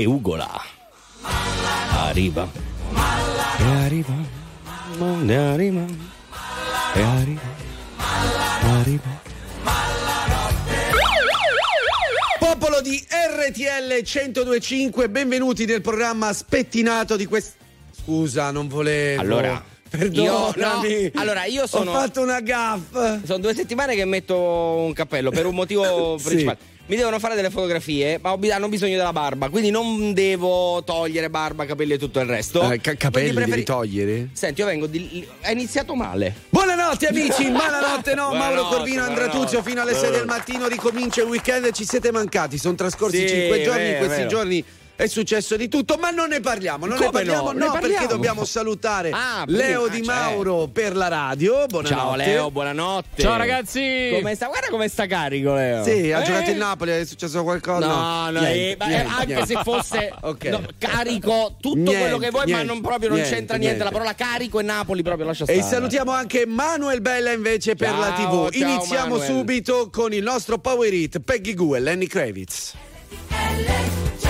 che ugola. Arriva. E arriva. E arriva. E arriva. Arriva. Popolo di RTL 1025, benvenuti nel programma spettinato di questo. Scusa, non volevo. Allora, Perdonami. Io, no. Allora, io sono. Ho fatto una gaffa. Sono due settimane che metto un cappello per un motivo Sì. principale. Mi devono fare delle fotografie, ma hanno bisogno della barba, quindi non devo togliere barba, capelli e tutto il resto. Eh, ca- capelli preferi- devi togliere? Senti, io vengo di. Ha iniziato male. Buonanotte amici, buonanotte no, Mauro Buonanotte, Corvino, Andrea buonanotte. Tuzio fino alle 6 del mattino ricomincia il weekend ci siete mancati, sono trascorsi Sì, 5 giorni, in vero, questi vero. giorni è successo di tutto, ma non ne parliamo, non Come ne parliamo, no? no, Ne parliamo. perché dobbiamo salutare Ah, Leo prima, Di ah, Mauro per la radio, buonanotte. Ciao Leo, buonanotte. Ciao ragazzi! Come sta? Guarda come sta carico, Leo. Sì, ha Eh? giocato il Napoli, è successo qualcosa? No, no, Niente, eh, eh, niente, anche niente. se fosse Ok. no, carico tutto Niente, quello che vuoi, ma non proprio non c'entra niente. niente. La parola carico e Napoli proprio lascia stare. E salutiamo anche Manuel Bella invece per Ciao, la TV. ciao, Iniziamo Manuel. subito con il nostro Power Hit Peggy Goo e Lenny Kravitz. You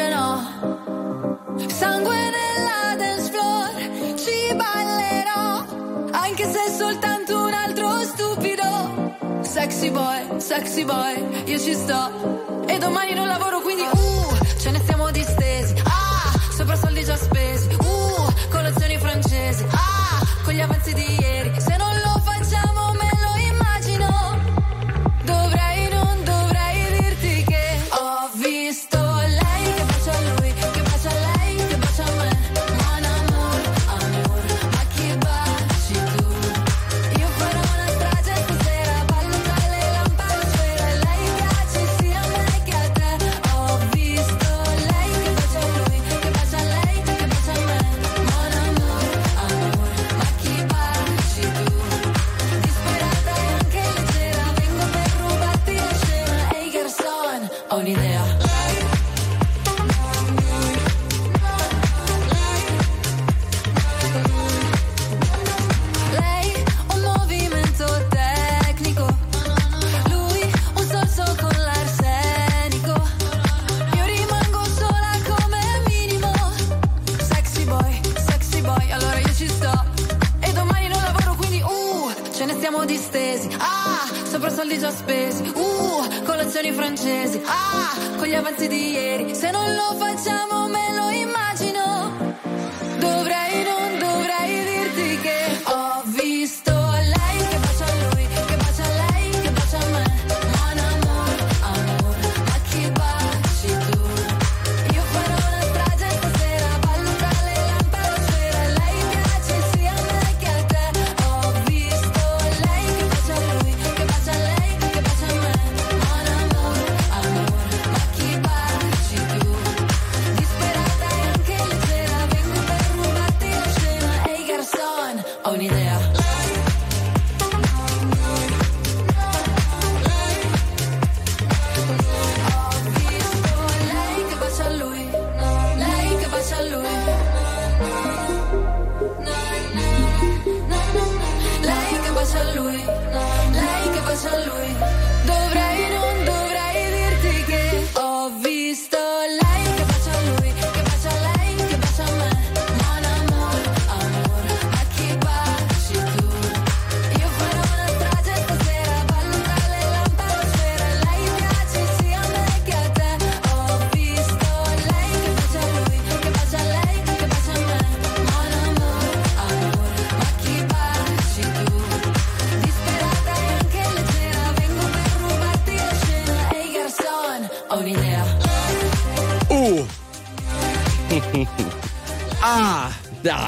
sexy boy, io ci sto. E domani non lavoro,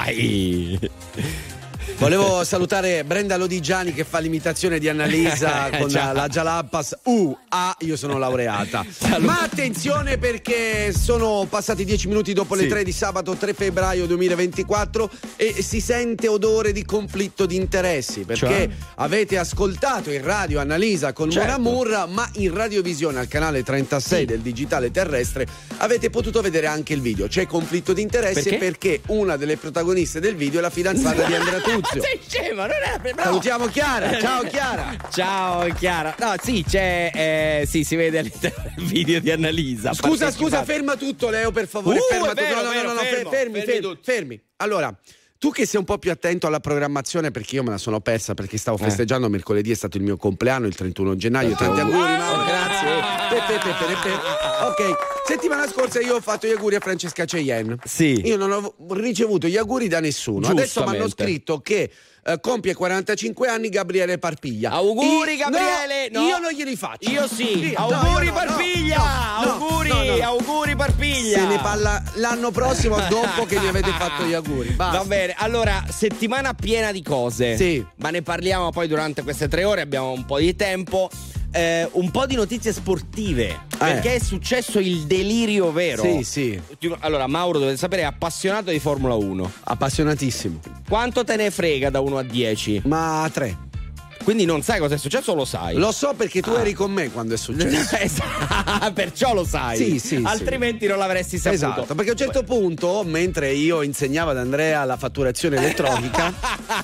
Dai! Volevo salutare Brenda Lodigiani che fa l'imitazione di Annalisa con Ciao. la Jalapas U A, io sono laureata. Ma attenzione perché sono passati dieci minuti dopo le Sì. 3 di sabato 3 febbraio 2024 e si sente odore di conflitto di interessi perché Cioè? avete ascoltato in radio Annalisa con Certo. Mona Murra, ma in radiovisione al canale 36 del digitale terrestre avete potuto vedere anche il video. C'è conflitto di interessi Perché? perché una delle protagoniste del video è la fidanzata di Andrea Tuzio. Sei scema, non per no. Salutiamo Chiara, ciao Chiara. Ciao Chiara. No, sì, c'è. eh, sì, si vede all'interno del video di Annalisa. Scusa, scusa, ferma tutto, Leo, per favore. Uh, ferma è vero, tutto. No, no, vero, no, no, fermo, fe- fermi, fermi fermi. Allora, tu che sei un po' più attento alla programmazione, perché io me la sono persa perché stavo Eh. festeggiando mercoledì, è stato il mio compleanno, il 31 gennaio. Tanti auguri, Mauro, grazie. Ok, settimana scorsa io ho fatto gli auguri a Francesca Cheyenne. Sì. Io non ho ricevuto gli auguri da nessuno. Adesso mi hanno scritto che eh, compie 45 anni Gabriele Parpiglia. Auguri, I- Gabriele! No, No. io non glieli faccio. Io sì. no, auguri io no, Parpiglia! auguri, auguri Parpiglia! Se ne parla l'anno prossimo dopo che mi avete fatto gli auguri. Basta. Va bene, allora, settimana piena di cose. Sì. Ma ne parliamo poi durante queste tre ore, abbiamo un po' di tempo. Eh, un po' di notizie sportive. Perché è successo il delirio vero. Sì, sì. Allora, Mauro, dovete sapere, è appassionato di Formula 1. Appassionatissimo. Quanto te ne frega da 1 a 10? Ma tre. Quindi non sai cosa è successo o lo sai? Lo so perché tu Ah. eri con me quando è successo. Perciò lo sai. Sì, sì, sì. Altrimenti non l'avresti saputo. Esatto, perché a un certo punto, mentre io insegnavo ad Andrea la fatturazione elettronica,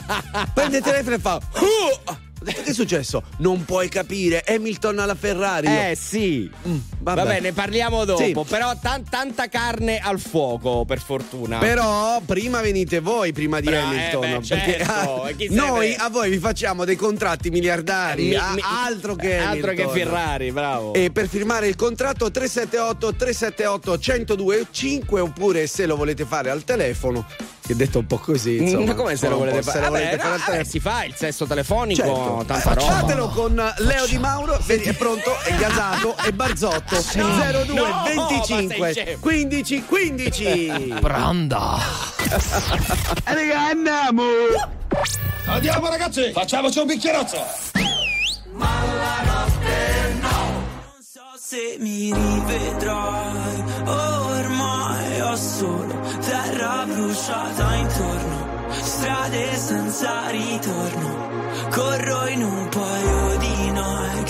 prende il telefono e fa. "Uh!" Che è successo? Non puoi capire, Hamilton alla Ferrari. Eh sì. "Mm, vabbè." Va bene, parliamo dopo. Sì. Però tan- tanta carne al fuoco, per fortuna. Però prima venite voi, prima di Bra- Hamilton. eh beh, perché certo, ah, ne noi a voi vi facciamo dei contratti miliardari. Mi- mi- altro che altro che Hamilton. Ferrari, bravo. E per firmare il contratto 378 378 1025 oppure se lo volete fare al telefono, che detto un po' così, insomma. Ma come se lo volete fare? volete Vabbè, fare no, vabbè, si fa il sesso telefonico, Certo. tanta roba. Fatelo con Leo Di Mauro, vedi, è pronto, è gasato, è barzotto. 02 No, ma 25 sei scemo. 15 15. E raga, andiamo! Andiamo ragazzi, facciamoci un bicchierozzo! Non so se mi rivedrai, ormai ho solo terra bruciata intorno, strade senza ritorno, corro in un paio di Nike,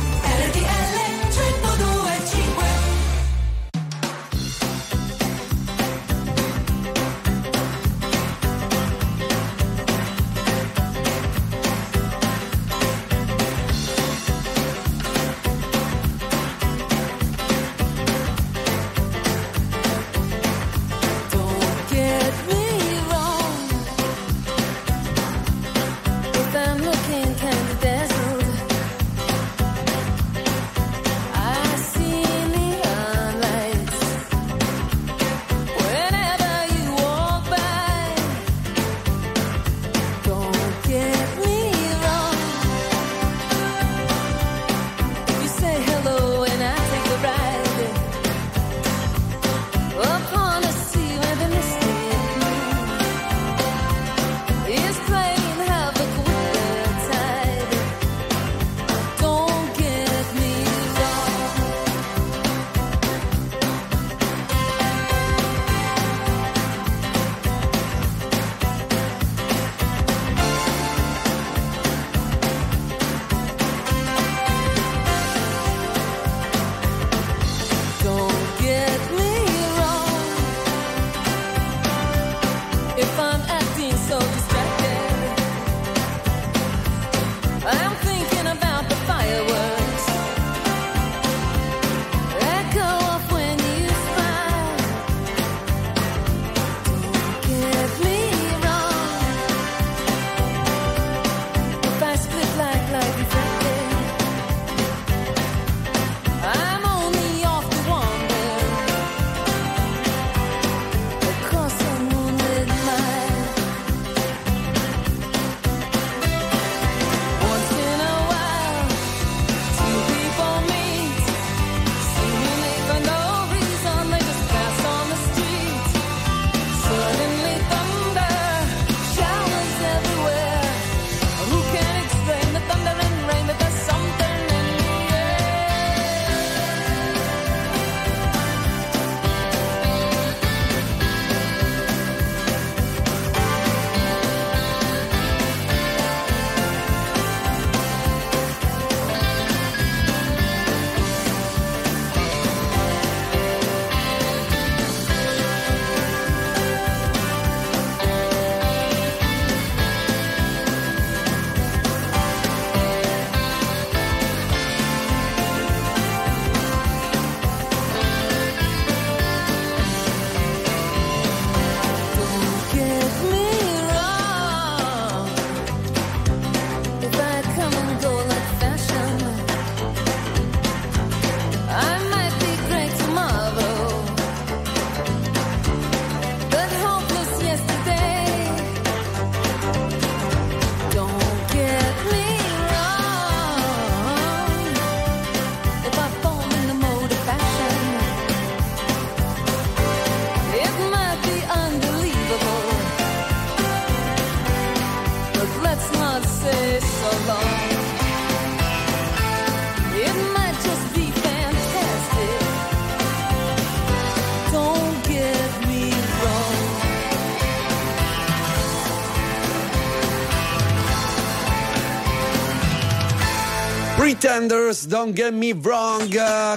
Pretenders, don't get me wrong.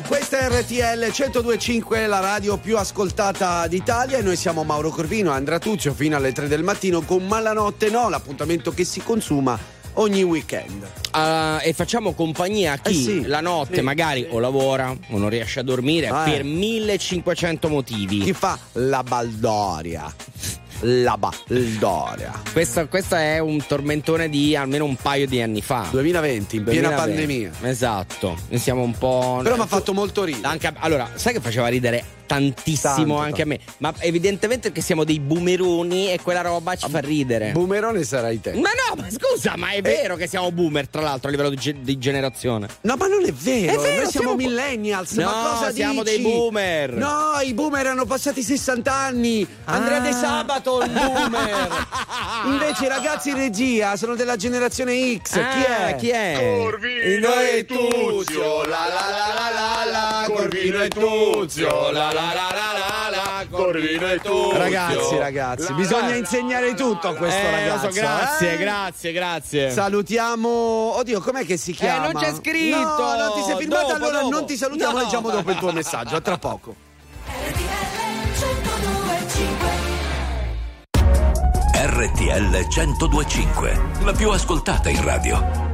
Questa è RTL 1025, la radio più ascoltata d'Italia. E noi siamo Mauro Corvino e Andrea Tuzio fino alle 3 del mattino con Malanotte No, l'appuntamento che si consuma ogni weekend. Uh, e facciamo compagnia a chi Eh sì, la notte sì. magari o lavora o non riesce a dormire Ah, eh. per 1500 motivi. Chi fa la baldoria? La baldoria. Questo, questo è un tormentone di almeno un paio di anni fa. 2020, in piena 2020. pandemia. Esatto, ne siamo un po'. Però mi ha fatto molto ridere. Anche, allora, sai che faceva ridere tantissimo Tanto, anche a tanto. me? Ma evidentemente che siamo dei boomeroni e quella roba ci fa ridere. Boomerone sarai te. ma no, ma scusa, ma è vero che siamo boomer, tra l'altro, a livello di, ge- di generazione. No, ma non è vero, È vero, noi siamo, siamo- millennials. No, ma cosa siamo dici? dei boomer. No, i boomer hanno passati 60 anni. Andrea Ah. De Sabato, il boomer. Invece i ragazzi in regia sono della generazione X. chi Ah, è? Chi è? Corvino e Tuzio, la la la la la la, Corvino e Tuzio, la la la la la la, Corvino e Tuzio. Ragazzi, ragazzi, La, bisogna la, insegnare la, tutto a questo Eh, ragazzo. grazie, eh? grazie, grazie. Salutiamo. Oddio, com'è che si chiama? Eh, non c'è scritto. No, non ti sei firmato, Dopo, allora dopo. non ti salutiamo, No. leggiamo dopo il tuo messaggio. A tra poco. RTL 1025, la più ascoltata in radio.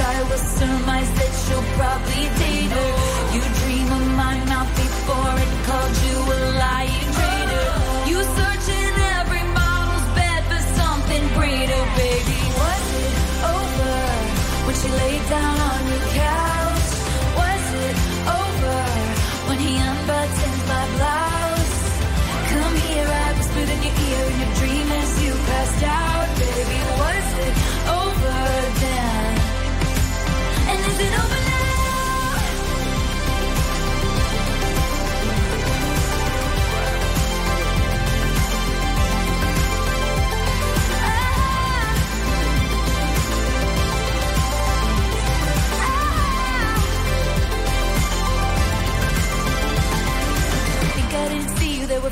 I will surmise that you'll probably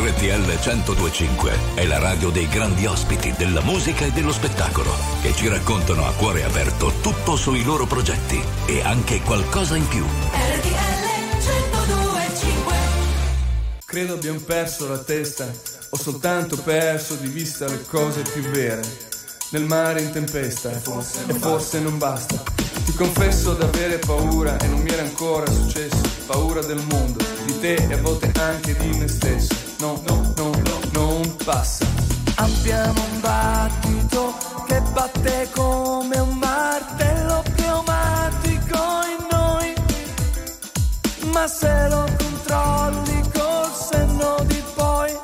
1025 è la radio dei grandi ospiti della musica e dello spettacolo che ci raccontano a cuore aperto tutto sui loro progetti e anche qualcosa in più. RTL 1025 Credo abbiamo perso la testa, ho soltanto perso di vista le cose più vere. Nel mare in tempesta, e forse non basta. Ti confesso d'avere paura e non mi era ancora successo. Paura del mondo, di te e a volte anche di me stesso. No, no, no, no, non passa. Abbiamo un battito che batte come un martello pneumatico in noi. Ma se lo controlli col senno di poi,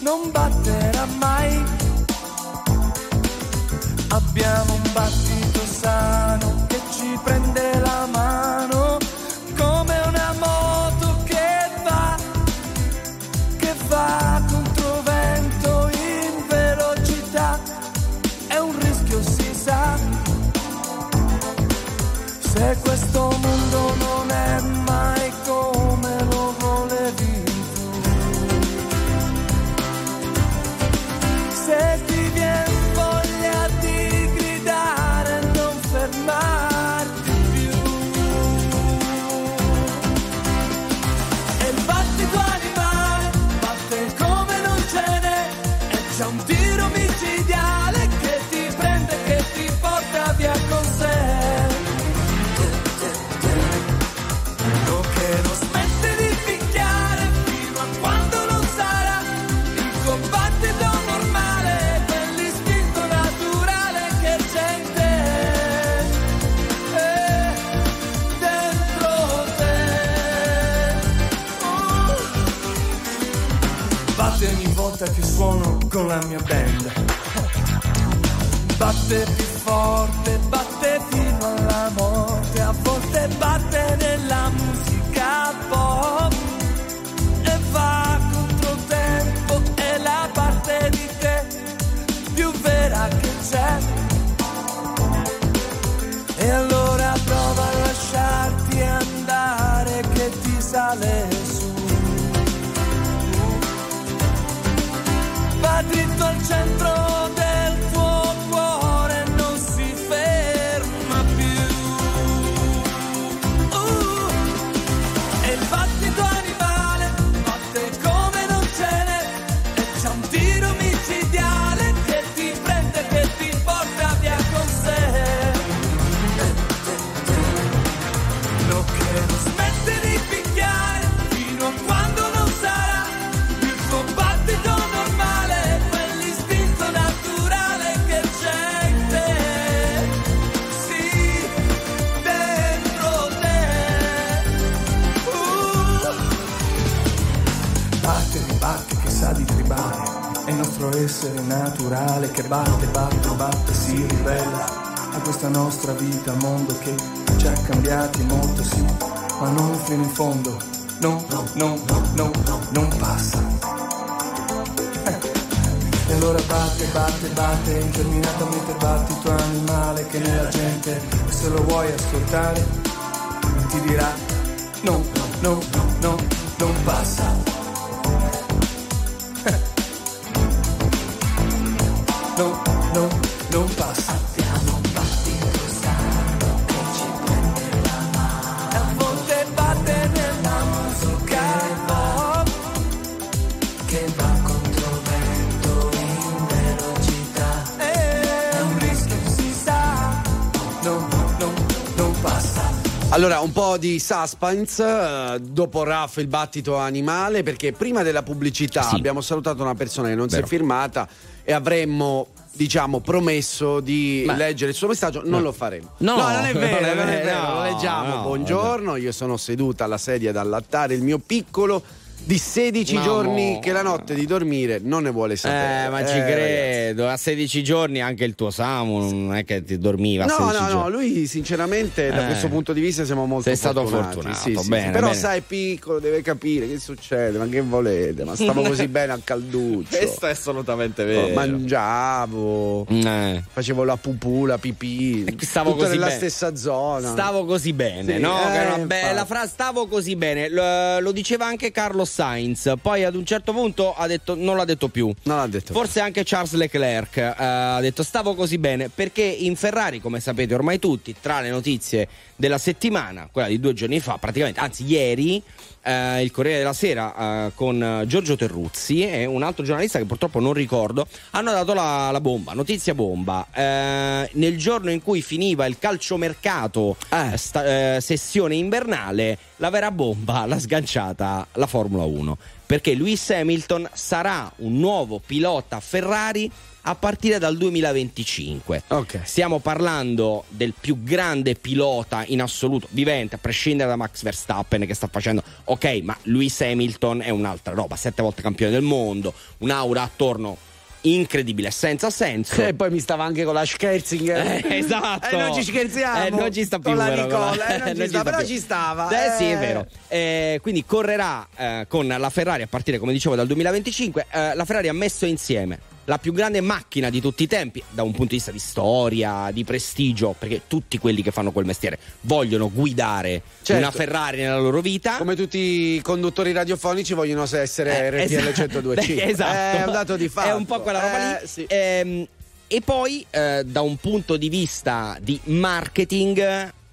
non batterà mai. Abbiamo un battito con la mia band. Batte più forte, centro essere naturale che batte, batte, batte, si ribella a questa nostra vita, mondo che ci ha cambiati molto, sì, ma non fino in fondo. No, no, no, no, no, non passa. Eh. E allora batte, batte, batte, interminatamente battito animale che nella gente, se lo vuoi ascoltare, ti dirà no, no, no, non passa. Allora, un po' di suspense eh, dopo Raff il battito animale, perché prima della pubblicità Sì. abbiamo salutato una persona che non si Vero. è firmata e avremmo, diciamo, promesso di Ma- leggere il suo messaggio. Non lo faremo. No, non è vero, non è non è vero, vero. no, lo leggiamo. no, Buongiorno, io sono seduta alla sedia ad allattare il mio piccolo di 16 Ma giorni mo- che la notte di dormire non ne vuole sapere. Eh, ma ci Eh, ragazzi. credo. A 16 giorni anche il tuo Samu non è che ti dormiva. No, 16 no, no, giorni. lui sinceramente da Eh. questo punto di vista siamo molto Sei stato fortunati. fortunato, Sì, sì, bene, sì. Però bene. sai, è piccolo, deve capire che succede, ma che volete? Ma stavo così bene a calduccio. Questo è assolutamente Oh, vero. mangiavo, Eh. facevo la pupù, la pipì, E stavo tutto così nella bene. stessa zona. Stava così bene, Sì, no? eh, Che era una infatti. bella frase, stavo così bene. Lo, lo diceva anche Carlo Carlos Sainz, poi ad un certo punto ha detto non l'ha detto più. Non l'ha detto. Forse anche Charles Leclerc eh, ha detto stavo così bene perché in Ferrari, come sapete ormai tutti, tra le notizie della settimana, quella di due giorni fa, praticamente, anzi ieri, eh, il Corriere della Sera eh, con Giorgio Terruzzi e un altro giornalista che purtroppo non ricordo, hanno dato la, la bomba, notizia bomba. Eh, nel giorno in cui finiva il calciomercato Eh. sta- eh, sessione invernale, la vera bomba l'ha sganciata la Formula 1. Perché Lewis Hamilton sarà un nuovo pilota Ferrari a partire dal 2025. Ok. Stiamo parlando del più grande pilota in assoluto, vivente, a prescindere da Max Verstappen che sta facendo. Ok, ma Lewis Hamilton è un'altra roba, sette volte campione del mondo, un'aura attorno incredibile, senza senso. E poi mi stava anche con la Scherzinger. Eh, esatto. E non ci scherziamo. Eh, non ci sta più Con la però, Nicola, eh, non ci non sta, però ci stava. Eh, sì, è eh. vero. Eh, quindi correrà eh, con la Ferrari a partire, come dicevo, dal 2025. Eh, la Ferrari ha messo insieme la più grande macchina di tutti i tempi, da un punto di vista di storia, di prestigio, perché tutti quelli che fanno quel mestiere vogliono guidare Certo. una Ferrari nella loro vita. Come tutti i conduttori radiofonici vogliono essere Eh, RTL esatto. 102.5. esatto. È un dato di fatto. È un po' quella roba Eh, lì. sì. Ehm, e poi, eh, da un punto di vista di marketing,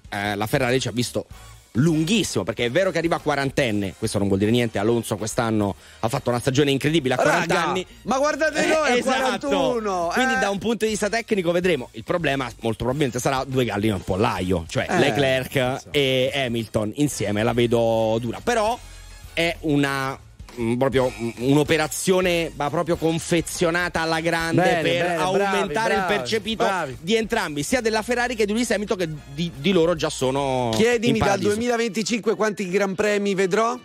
eh, la Ferrari ci ha visto lunghissimo perché è vero che arriva a quarantenne questo non vuol dire niente Alonso quest'anno ha fatto una stagione incredibile a 40 Raga, anni ma guardate noi, a esatto. 41, quindi eh. da un punto di vista tecnico vedremo. Il problema molto probabilmente sarà due galli nel pollaio cioè Eh, Leclerc e Hamilton insieme la vedo dura. Però è una mm, proprio mm, un'operazione ma proprio confezionata alla grande Bene, per bene, aumentare bravi, il percepito bravi. di entrambi sia della Ferrari che di Lewis Hamilton che di, di loro già sono Chiedimi dal paradiso. 2025 quanti gran premi vedrò?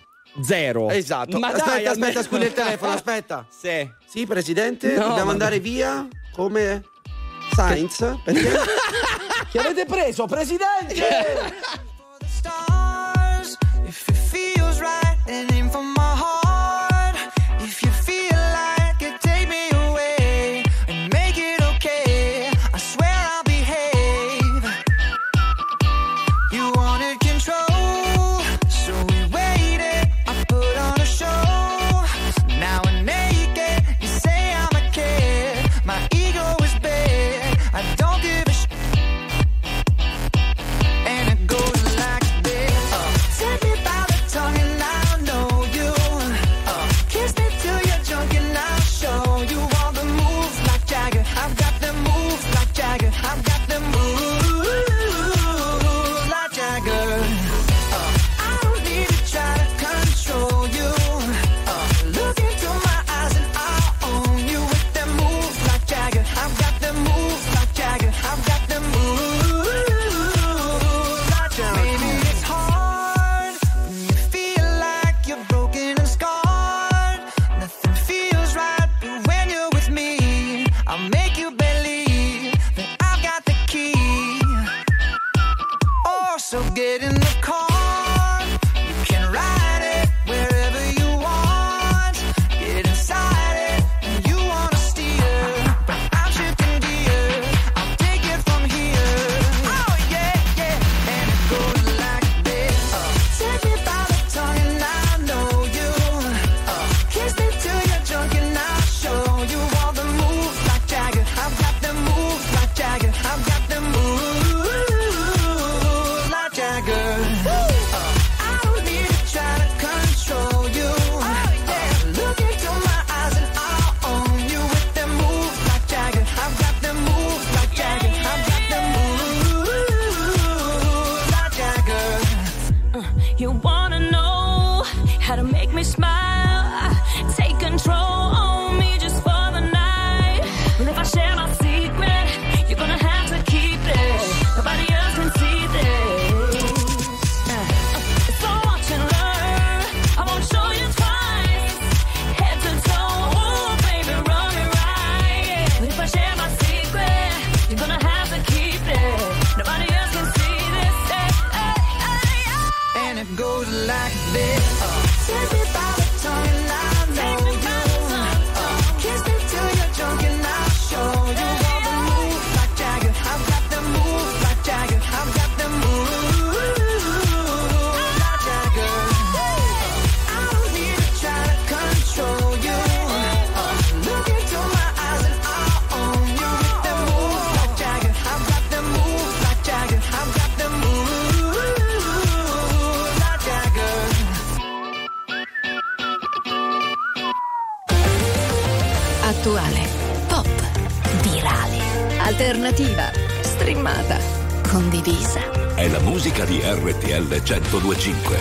zero Esatto. ma aspetta, dai, aspetta, scusa il telefono, aspetta. sì. Sì, presidente, No, dobbiamo andare via come Sainz? Perché? Chi avete preso, presidente? If it feels right, then aim for my 1025.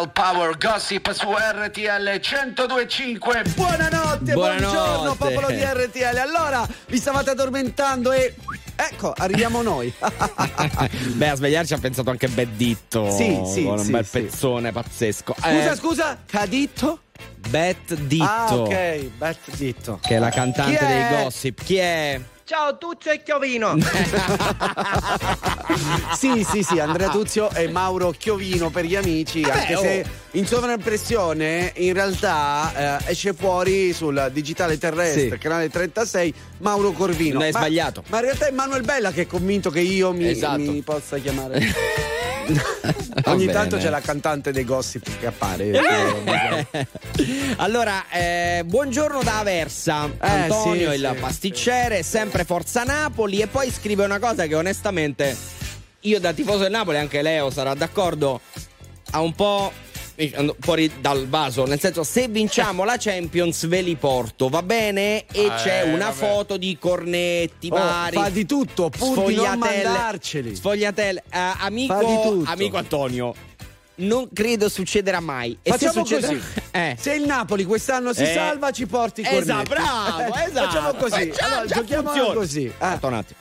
Real Power Gossip su RTL 1025. Buonanotte, Buonanotte. buongiorno popolo di RTL. Allora, vi stavate addormentando e ecco, arriviamo noi. Beh, a svegliarci ha pensato anche Bedditto. Sì, sì, Con un sì, bel sì. pezzone pazzesco. Scusa, Eh, scusa, Caditto? Bet Ditto. Ah, ok, Bet Ditto. Che è la cantante dei gossip. Chi è? Ciao Tuzio e Chiovino. sì, sì, sì, Andrea Tuzio e Mauro Chiovino per gli amici, Vabbè, anche se oh. in sovraimpressione in realtà eh, esce fuori sul digitale terrestre, Sì. canale 36, Mauro Corvino. Non hai Ma- sbagliato. Ma in realtà è Manuel Bella che è convinto che io mi, Esatto. mi possa chiamare. Ogni tanto c'è la cantante dei gossip che appare. Eh. allora, eh, buongiorno da Aversa. Antonio, sì, il sì, pasticcere, sempre Forza Napoli. E poi scrive una cosa che onestamente io da tifoso del Napoli, anche Leo sarà d'accordo, ha un po' eh, fuori dal vaso, nel senso se vinciamo la Champions ve li porto, va bene? E Ah, c'è eh, una vabbè. foto di cornetti Oh, vari. fa di tutto, pur di non mandarceli. Sfogliatelle. Eh, di amico, amico Antonio, non credo succederà mai. E se Facciamo succederà- così. Eh. Se il Napoli quest'anno si Eh. salva, ci porti i cornetti. Esatto, bravo, esatto. Facciamo così. Eh, già- allora, già giochiamo funziona. così. Ah. Aspetta un attimo.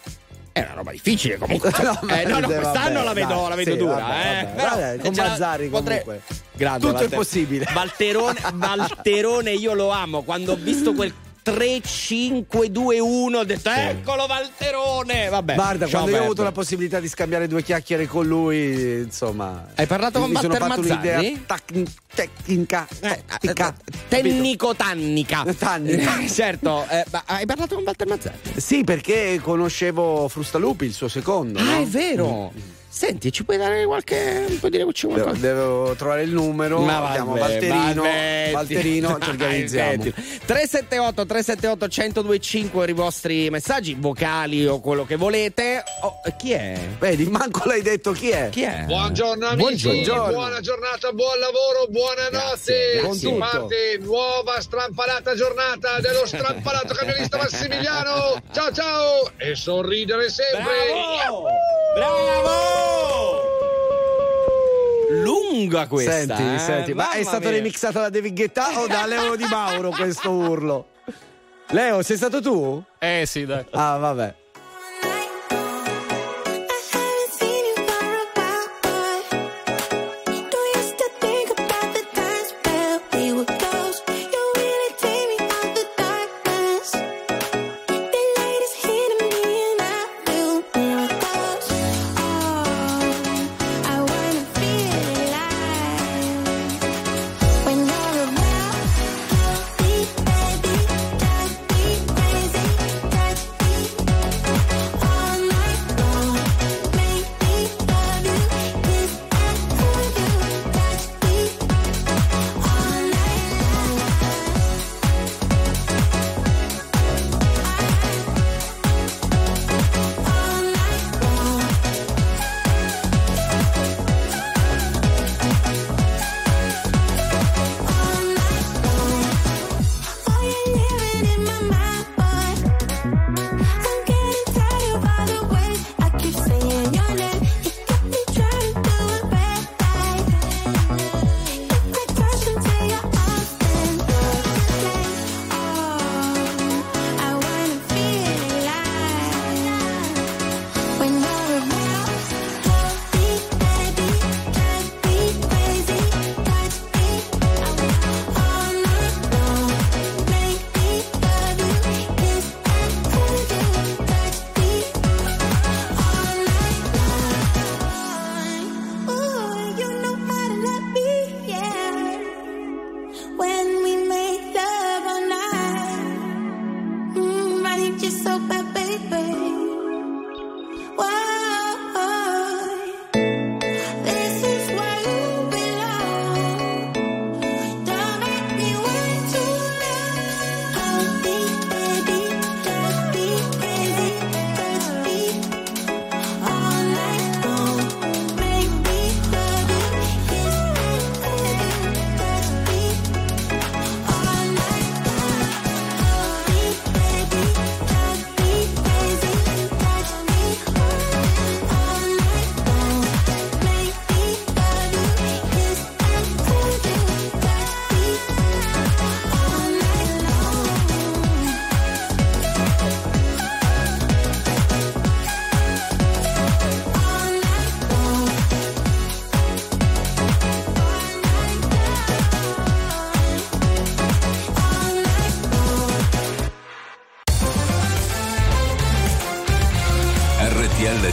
È una roba difficile comunque. No, Eh, no, no, vabbè, quest'anno la vedo, dai, la vedo sì, dura. vabbè, eh. vabbè, Però, vabbè, con Mazzari potrei- comunque. Grande, Tutto è Walter. possibile. Valterone, Valterone io lo amo. Quando ho visto quel 3-5-2-1 ho detto eccolo Valterone. Vabbè, Guarda, quando io ho avuto la possibilità di scambiare due chiacchiere con lui, insomma. Hai parlato con mi sono Walter fatto Mazzarri? un'idea tac- tecnica. tattica, Tecnico tannica. Tannica. certo, eh, ma hai parlato con Walter Mazzarri? Sì, perché conoscevo Frustalupi, il suo secondo. Ah, no? è vero. Senti, ci puoi dare qualche. Puoi dire c'è Devo, qualcosa? devo trovare il numero. Ma vabbè, Valterino. Valterino, ci organizziamo. senti. 378 378 1025 per i vostri messaggi vocali o quello che volete. Oh, chi è? Vedi, manco l'hai detto chi è. Chi è? Buongiorno amici, Buongiorno. buona giornata, buon lavoro, buonanotte. Grazie, Si parte nuova strampalata giornata dello strampalato camionista Massimiliano. Ciao ciao e sorridere sempre. Bravo! Bravo! Lunga questa. senti, eh? senti, ma è Mamma stato mia. remixato da David Guetta o da Leo Di Mauro questo urlo? Leo, sei stato tu? Eh sì, dai. Ah, vabbè.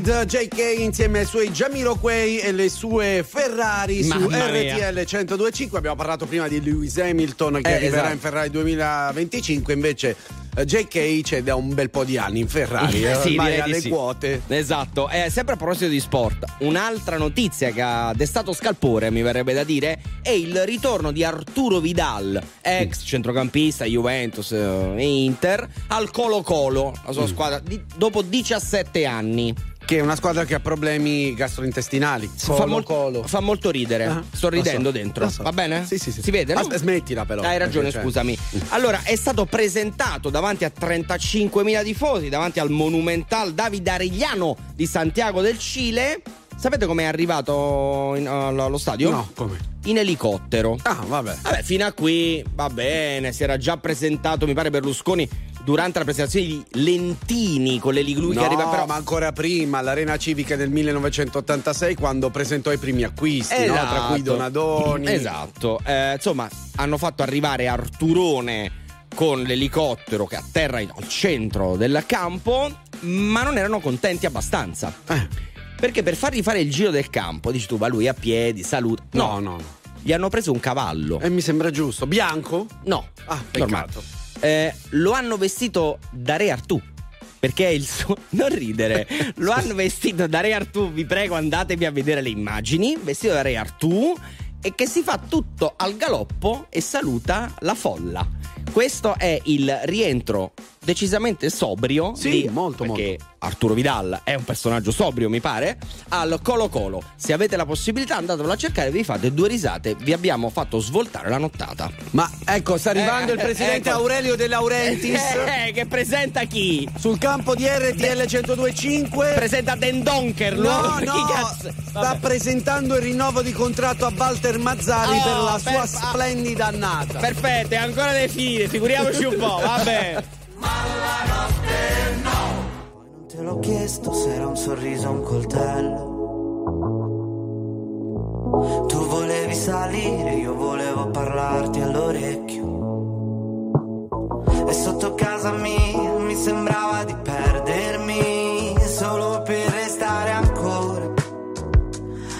Ride, JK insieme ai suoi Jamiroquai e le sue Ferrari su Mamma mia. RTL 1025. Abbiamo parlato prima di Lewis Hamilton che Eh, arriverà esatto. in Ferrari 2025, invece eh, JK c'è da un bel po' di anni in Ferrari, eh, Sì, ormai direi ha di le sì. quote. Esatto, eh, sempre a proposito di sport, un'altra notizia che ha destato scalpore, mi verrebbe da dire, è il ritorno di Arturo Vidal, ex centrocampista Juventus eh, e Inter, al Colo Colo, la Mm. sua squadra, di- dopo 17 anni. Che è una squadra che ha problemi gastrointestinali. fa, Colo, mol- colo. fa molto ridere. Ah, Sto ridendo so, dentro. so. Va bene? Sì, sì, sì. Si vede, no? Asp- smettila però. Hai ragione, cioè- scusami. Allora, è stato presentato davanti a 35.000 tifosi, davanti al Monumental David Arigliano di Santiago del Cile. Sapete com'è arrivato in- allo allo stadio? No, come? In elicottero. Ah, vabbè. Vabbè, fino a qui va bene, si era già presentato, mi pare Berlusconi durante la presentazione di Lentini con le lui No, che arriva però ma ancora prima, all'Arena Civica del 1986, quando presentò i primi acquisti, no? tra cui Donadoni. Esatto. Eh, insomma, hanno fatto arrivare Arturone con l'elicottero che atterra al centro del campo, ma non erano contenti abbastanza. Eh. Perché per fargli fare il giro del campo, dici tu, va lui a piedi, saluta. No, no, no. Gli hanno preso un cavallo. E mi sembra giusto. Bianco? No. Ah, peccato. Eh, lo hanno vestito da Re Artù. Perché è il suo. Non ridere. Lo hanno vestito da Re Artù. Vi prego, andatevi a vedere le immagini. Vestito da Re Artù. E che si fa tutto al galoppo e saluta la folla. Questo è il rientro decisamente sobrio. Sì, di- molto, perché Arturo Vidal è un personaggio sobrio, mi pare. Al Colo Colo. Se avete la possibilità, andatelo a cercare, vi fate due risate. Vi abbiamo fatto svoltare la nottata. Ma ecco, sta arrivando Eh, il presidente ecco. Aurelio De Laurentiis Eh, che presenta chi? sul campo di RTL 1025. Presenta Den Donker, No, no? Chi cazzo? sta Vabbè. presentando il rinnovo di contratto a Walter Mazzari Oh, per la per- sua splendida annata. Perfetto, è ancora deve finire, figuriamoci un po', vabbè. Non te l'ho chiesto se era un sorriso o un coltello. Tu volevi salire, io volevo parlarti all'orecchio. E sotto casa mia mi sembrava di perdermi solo per restare ancora,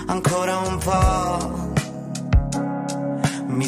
ancora un po'.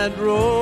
That road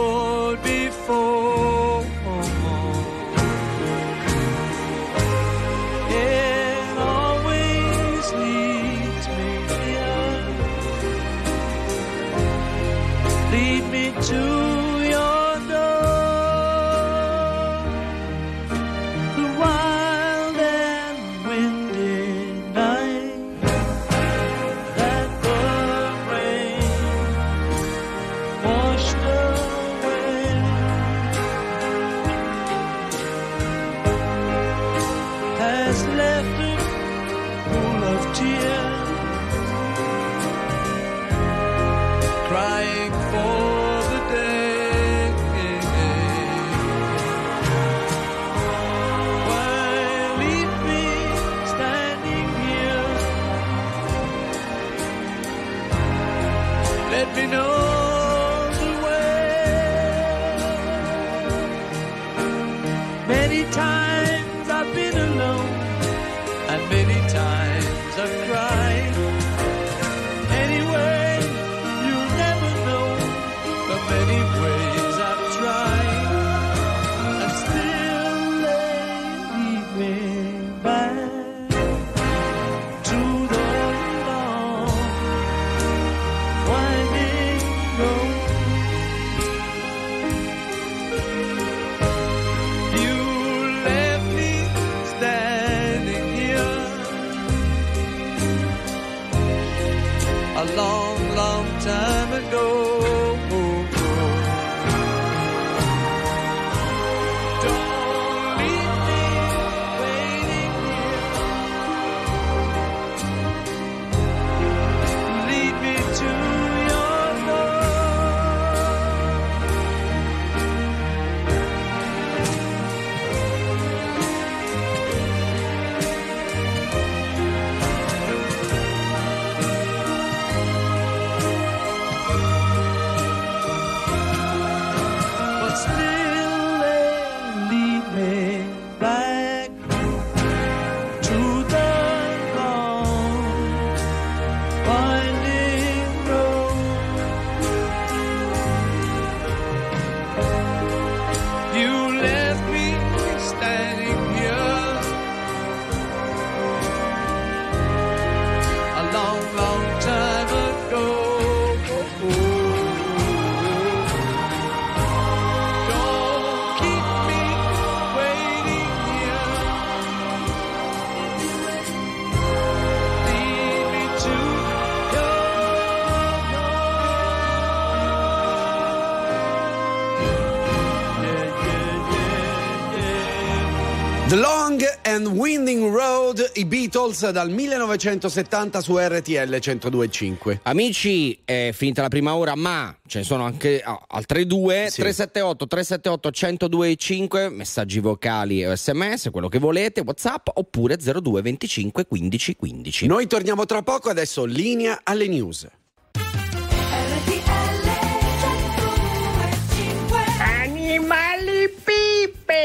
i Beatles dal 1970 su RTL 102.5. Amici, è finita la prima ora, ma ce ne sono anche ah, altre due. Sì. 378 378 1025 messaggi vocali o sms, quello che volete, WhatsApp oppure 02 25 15 15. Noi torniamo tra poco, adesso linea alle news.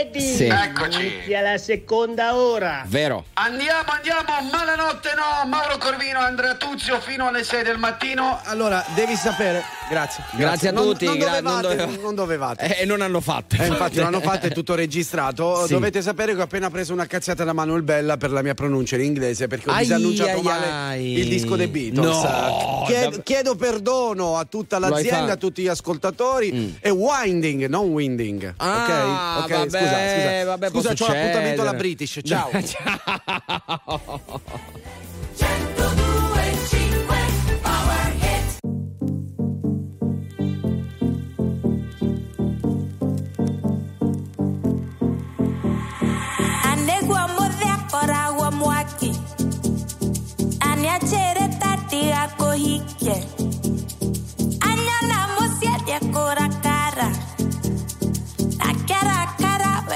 Pippedi! Sì. Eccoci. Inizia la seconda ora. Vero. Andiamo, andiamo, malanotte no, Mauro Corvino, Andrea Tuzio fino alle 6 del mattino. Allora, devi sapere, grazie. Grazie a Non- tutti, Non, gra- non dovevate, doveva- non dovevate. E non hanno fatto. Eh, infatti l'hanno fatto, è tutto registrato. Sì. Dovete sapere che ho appena preso una cazzata da Manuel Bella per la mia pronuncia in inglese perché ho Ai, disannunciato ai, male ai. il disco dei Beatles. No, Chiedo, chiedo perdono a tutta l'azienda, a tutti gli ascoltatori. È winding, non winding. Mm. Ah, ok? Ok, vabbè, scusa, scusa, scusa. Eh, vabbè, scusa, c'ho l'appuntamento alla British. Ciao. Ciao. 102 Anyachere tati ako hike Anyala mosia diakora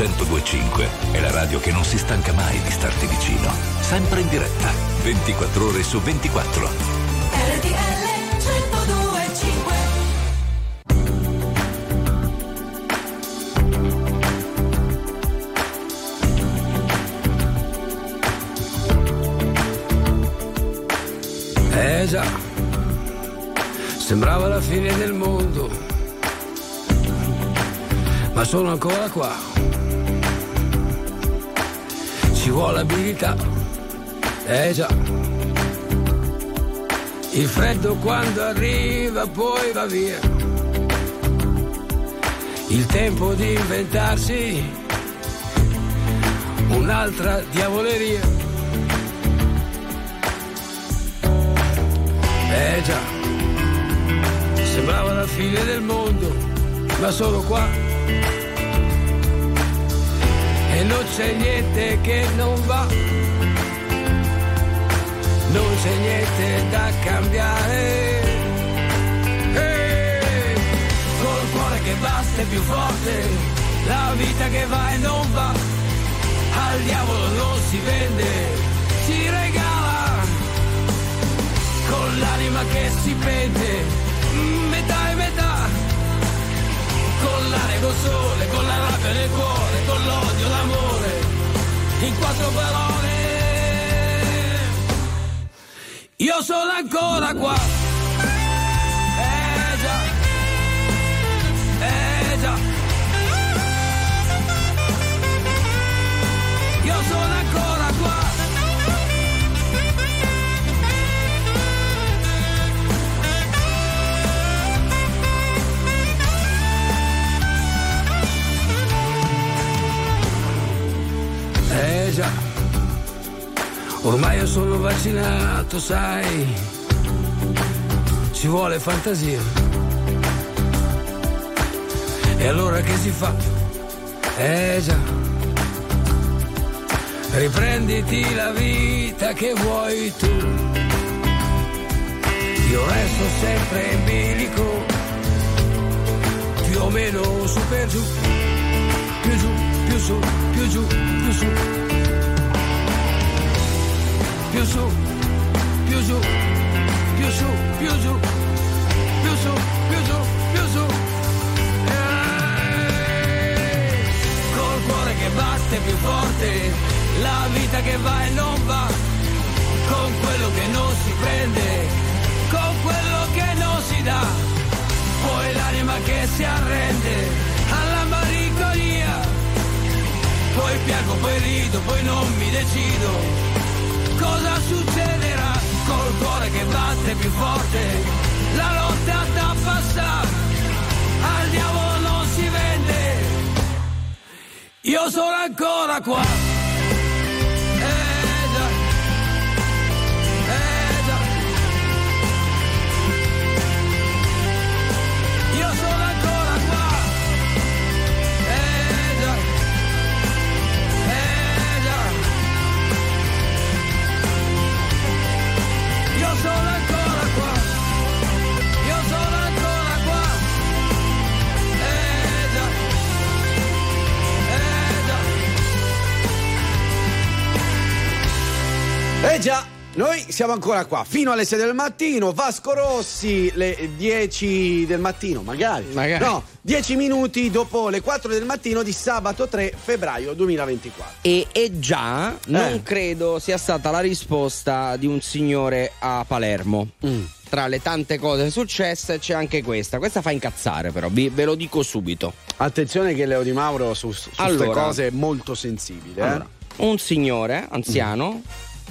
1025 è la radio che non si stanca mai di starti vicino. Sempre in diretta, 24 ore su 24. RTL 1025 Eh già, sembrava la fine del mondo, ma sono ancora qua. Ci vuole abilità, eh già. Il freddo quando arriva poi va via. Il tempo di inventarsi un'altra diavoleria. Eh già, sembrava la fine del mondo, ma sono qua. Non c'è niente che non va, non c'è niente da cambiare. Col cuore che batte più forte, la vita che va e non va, al diavolo non si vende, si regala con l'anima che si pente, l'aria col sole, con la rabbia nel cuore, con l'odio, l'amore, in quattro parole. Io sono ancora qua. Eh già, eh già. Ormai io sono vaccinato, sai, ci vuole fantasia. E allora che si fa? Eh già, riprenditi la vita che vuoi tu. Io resto sempre in bilico, più o meno su per giù, più giù, più su, più giù, più su, più su, più giù, più su, più giù, più su, più giù, più su. Col cuore che batte più forte, la vita che va e non va, con quello che non si prende, con quello che non si dà, poi l'anima che si arrende alla malinconia, poi piango, poi rido, poi non mi decido, cosa succederà col cuore che batte più forte, la lotta da passare, al diavolo non si vende, io sono ancora qua. Noi siamo ancora qua fino alle 6 del mattino. Vasco Rossi, le 10 del mattino, magari. Magari. No, 10 minuti dopo le 4 del mattino di sabato 3 febbraio 2024. E, e già non Eh. credo sia stata la risposta di un signore a Palermo. Mm. Tra le tante cose successe c'è anche questa. Questa fa incazzare, però, vi- ve lo dico subito. Attenzione che Leo Di Mauro su, su queste Allora. cose è molto sensibile. eh. Allora, un signore anziano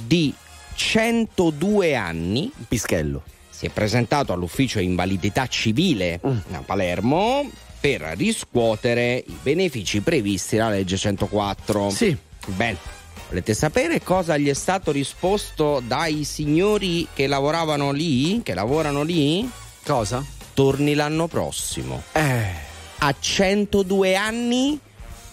di 102 anni, Pischello. si è presentato all'ufficio invalidità civile a Palermo per riscuotere i benefici previsti dalla legge 104. Sì. Bene. Volete sapere cosa gli è stato risposto dai signori che lavoravano lì? Che lavorano lì? Cosa? Torni l'anno prossimo. Eh. A 102 anni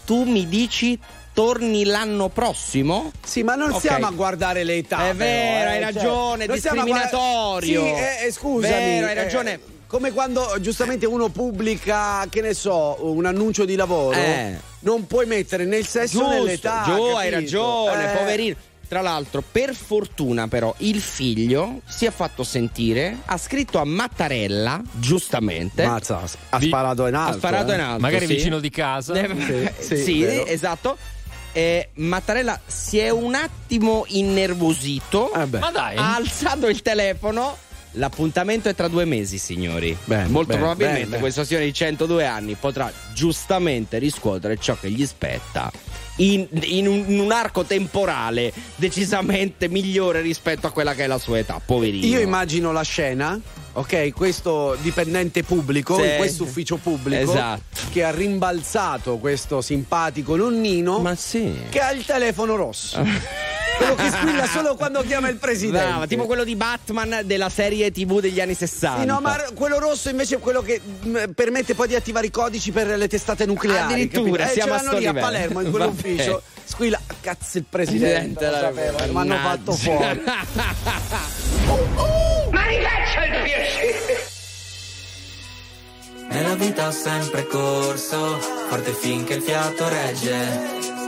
tu mi dici torni l'anno prossimo? Sì, ma non Ok. stiamo a guardare le età. È vero, hai eh, ragione, stiamo a guarda- discriminatorio. Sì, eh, eh, scusami. Vero, hai eh, ragione. come quando giustamente uno pubblica, che ne so, un annuncio di lavoro, Eh. non puoi mettere né il sesso Giusto, né l'età. Gio, capito? hai ragione, Eh. poverino. Tra l'altro, per fortuna però, il figlio si è fatto sentire, ha scritto a Mattarella, giustamente. Mazza, ha sparato in alto. Ha sparato eh. in alto. Magari sì. vicino di casa. Eh, Sì, sì, sì, esatto. Eh, Mattarella si è un attimo innervosito. Eh beh. Ma dai. Ha alzato il telefono. L'appuntamento è tra due mesi, signori. Bene, Molto bene, probabilmente bene. questo signore di 102 anni potrà giustamente riscuotere ciò che gli spetta in, in un, in un arco temporale decisamente migliore rispetto a quella che è la sua età. Poverino. Io immagino la scena, ok? Questo dipendente pubblico, Sì. in questo ufficio pubblico, Esatto. che ha rimbalzato questo simpatico nonnino Ma sì. che ha il telefono rosso. Quello che squilla solo quando chiama il presidente. Brava, tipo quello di Batman della serie TV degli anni 60. Sì, no, ma quello rosso invece è quello che mh, permette poi di attivare i codici per le testate nucleari. Addirittura, capito? siamo eh, a l'hanno sto lì a. Palermo in quell'ufficio. Squilla, cazzo il presidente. lo Presidente, sapevo, mi hanno fatto fuori. Ma rifaccia il piacere! Nella vita ho sempre corso, forte finché il fiato regge.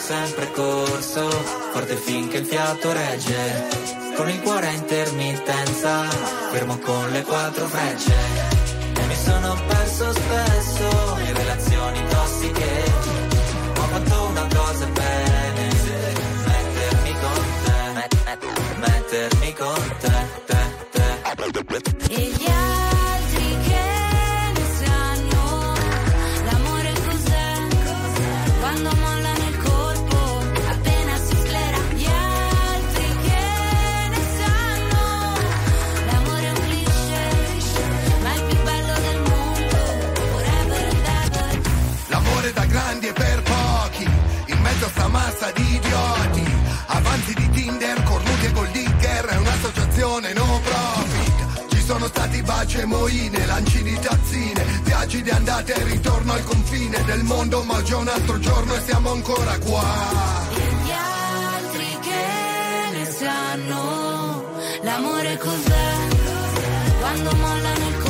sempre corso, forte finché il fiato regge. Con il cuore a intermittenza, fermo con le quattro frecce. E mi sono perso spesso in relazioni tossiche. Ho fatto una cosa bene, mettermi con te, met- met- mettermi con te, te, te. Stati baci moine, lanci di tazzine Viaggi di andata e ritorno al confine del mondo Ma è un altro giorno e siamo ancora qua E gli altri che ne sanno l'amore cos'è? Quando mollano il colpo,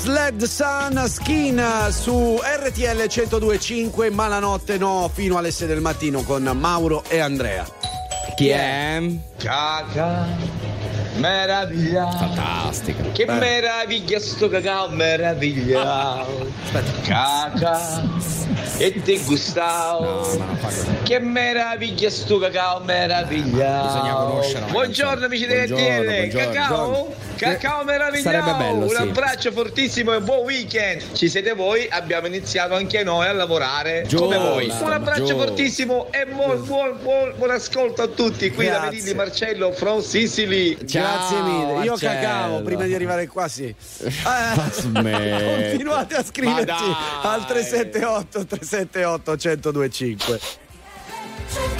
Sled Sun Skin su RTL 1025, ma la notte no, fino alle 6 del mattino con Mauro e Andrea. Chi è? Caca. Meraviglia. Fantastica. Che Beh. meraviglia sto cacao, meraviglia. Aspetta. Caca. E te gustavo. No, che meraviglia sto cacao, meraviglia. Bisogna conoscere. Buongiorno amici buongiorno, dell'RTL. Buongiorno, cacao. Buongiorno. Cacao meraviglioso! Un sì. abbraccio fortissimo e buon weekend. Ci siete voi, abbiamo iniziato anche noi a lavorare Gio, come voi. Bravo, un abbraccio Gio. fortissimo e buon, buon, buon, buon, ascolto a tutti. Qui Grazie. da Venini Marcello from Sicily. Ciao, Grazie mille. Io Marcello. cacao prima di arrivare qua, sì. continuate a scriverci al 378 378 1025.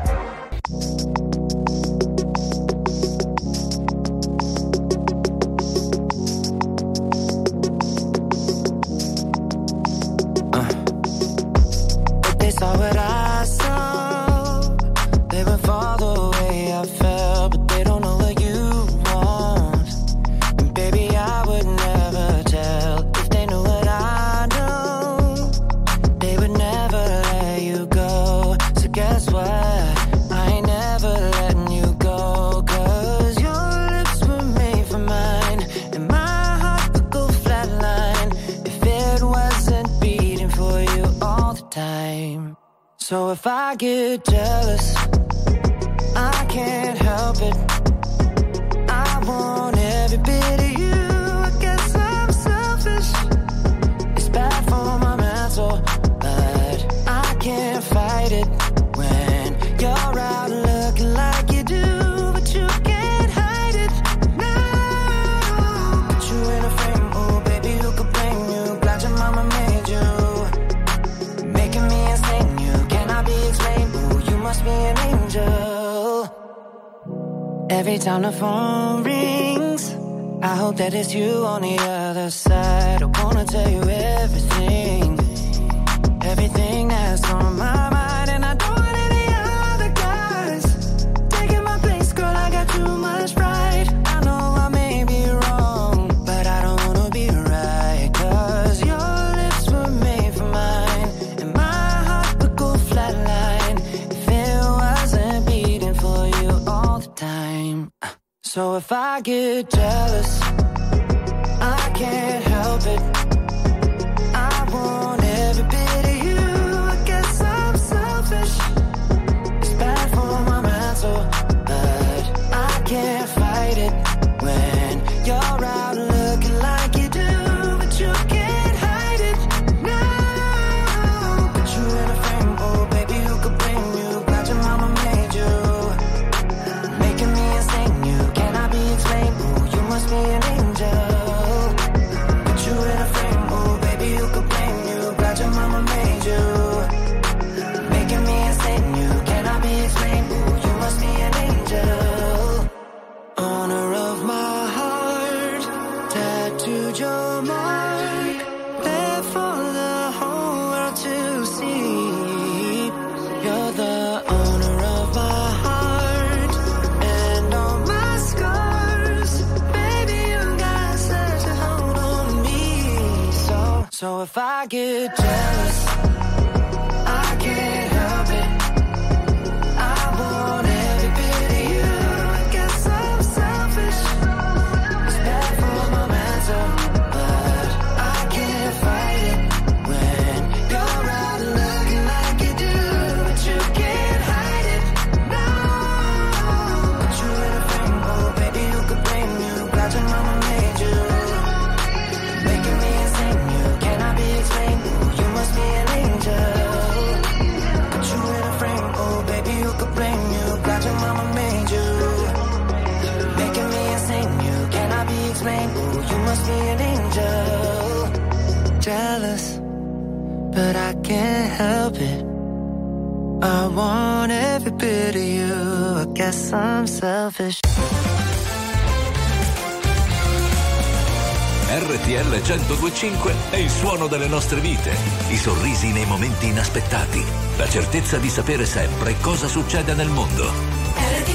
Nostre vite, i sorrisi nei momenti inaspettati, la certezza di sapere sempre cosa succede nel mondo. RTL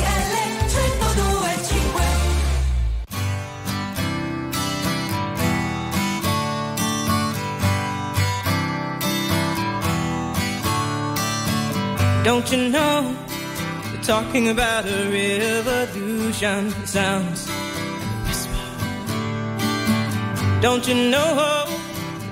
1025 Don't you know? They're talking about a revolution. Sounds like a whisper. Don't you know?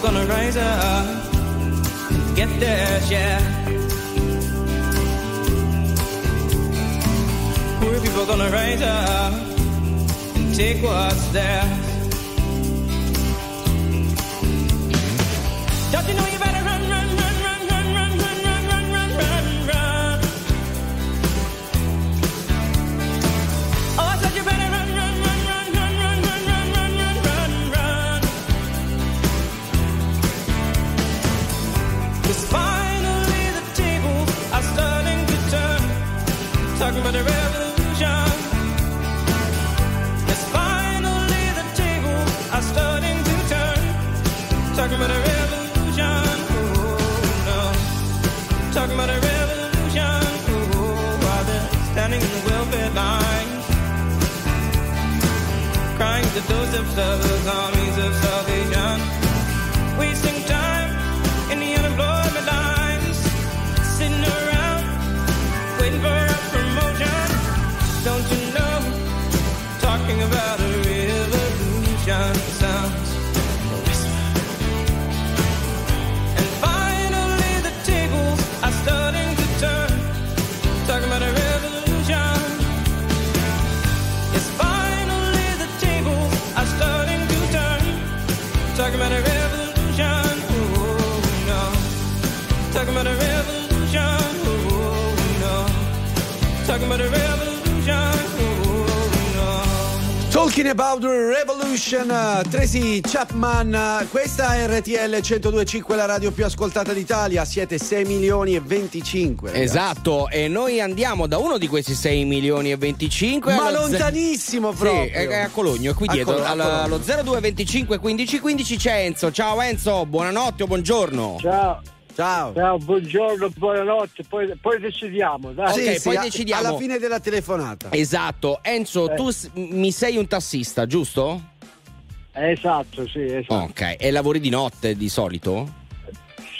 People gonna rise up and get their share. Poor people gonna rise up and take what's theirs. Don't you know those of love, armies of salvation. Talking about the revolution, uh, Tracy Chapman, uh, questa è RTL 1025, la radio più ascoltata d'Italia, siete 6 milioni e 25. ragazzi. Esatto, e noi andiamo da uno di questi 6 milioni e 25 Ma lontanissimo Sì, proprio. è è a Cologno, qui A dietro, a allo, allo 02 25 15 15 c'è Enzo. Ciao Enzo, buonanotte o buongiorno. Ciao. Ciao. Ciao, buongiorno, buonanotte, poi, poi decidiamo, dai. Ok, Sì, poi sì, a- decidiamo. Alla fine della telefonata. Esatto, Enzo, Eh. tu s- mi sei un tassista, giusto? Esatto, sì, esatto. Ok, e lavori di notte di solito?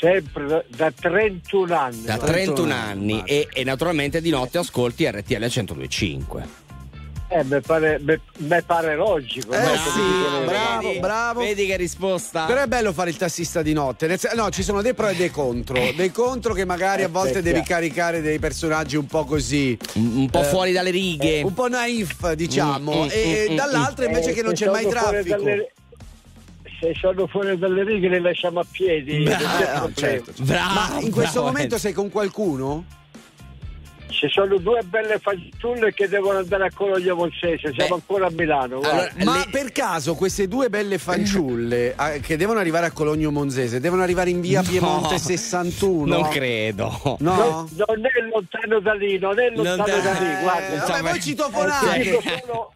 Sempre da, da 31 anni. Da guarda. 31 anni e, e naturalmente di notte ascolti RTL 1025. Eh, mi pare, me- me pare logico. Eh no? sì, bravo, ragazze. bravo. Vedi che risposta? Però è bello fare il tassista di notte. No, ci sono dei pro e dei contro. Dei contro che magari a volte Eh, devi certo. caricare dei personaggi un po' così. un, po' Eh, fuori dalle righe. Un po' naif, diciamo. Mm, mm, e mm, dall'altra invece Eh, che non c'è mai traffico. dalle- se sono fuori dalle righe le lasciamo a piedi. Eh, no, problema. certo. Bravo, Ma in questo bravo, momento sei con qualcuno? Ci sono due belle fanciulle che devono andare a Cologno Monzese, siamo ancora a Milano. Allora, Ma le- per caso queste due belle fanciulle eh, che devono arrivare a Cologno Monzese devono arrivare in via No, Piemonte 61? Non credo. No? Non, non è lontano da lì, non è lontano te- da lì, Eh, guarda. vabbè, voi Eh, citofonate. ti dico solo,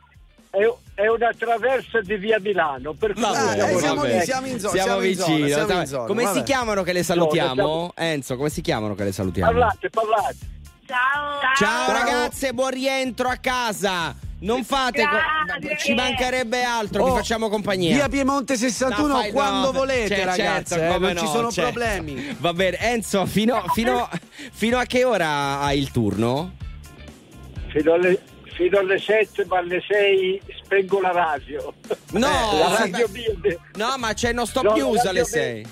è, è una traversa di via Milano, per cui Vabbè, eh, siamo siamo lì. siamo in zona, Siamo siamo in vicini. siamo siamo- come vabbè. si chiamano che le salutiamo? Enzo, come si chiamano che le salutiamo? Parlate, parlate. Ciao. Ciao, ragazze, buon rientro a casa. Non fate. co- ci mancherebbe altro, Oh, vi facciamo compagnia. Via Piemonte 61 No, fai- quando no, volete, cioè, ragazze, certo, eh, come non ci no, sono certo. problemi. Va bene, Enzo, fino, fino- fino a che ora hai il turno? Fino alle, fino alle 7, ma alle 6 spengo la radio. No, la sì, radio beh. No, ma c'è no stop No, news la alle radio 6.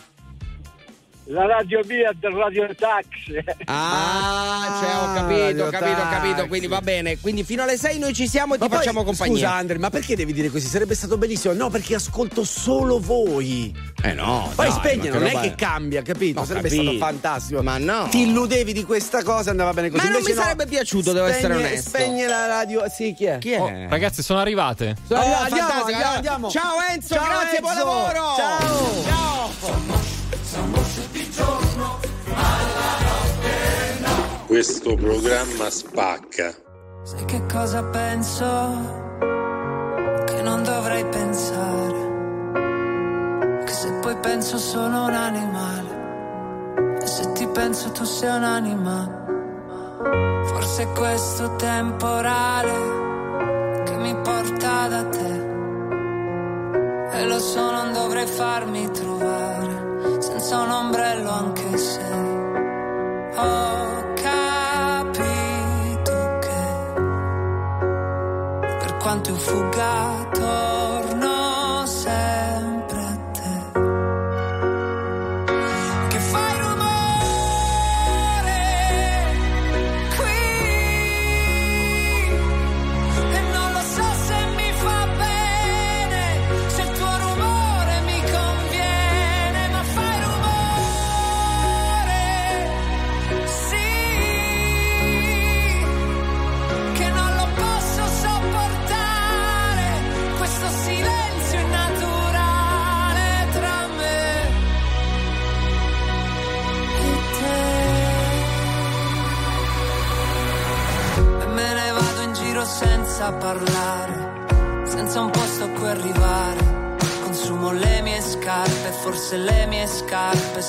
La radio mia del radio taxi. Ah, cioè, ho capito, Radio ho capito, ho capito. Quindi va bene. Quindi fino alle 6 noi ci siamo e ti Ma poi, facciamo compagnia. Scusa Andre, ma perché devi dire così? Sarebbe stato bellissimo. No, perché ascolto solo voi. Eh no. Poi dai, spegne, non è che cambia, capito? Ho sarebbe capito. stato fantastico. Ma no. Ti illudevi di questa cosa, andava bene così. Ma non Invece mi no. sarebbe piaciuto, devo essere Spegne- onesto. Spegne la radio. Sì, chi è? Chi è? Oh, ragazzi, sono arrivate. Sono Oh, arrivati, fantastico, andiamo, allora. andiamo. Ciao Enzo, Ciao, grazie, buon Enzo. lavoro. Ciao. Questo programma spacca. Sai che cosa penso? Che non dovrei pensare. Che se poi penso sono un animale. E se ti penso tu sei un animale. Forse è questo temporale che mi porta da te. E lo so, non dovrei farmi trovare senza un ombrello anche se ho capito che per quanto io fugga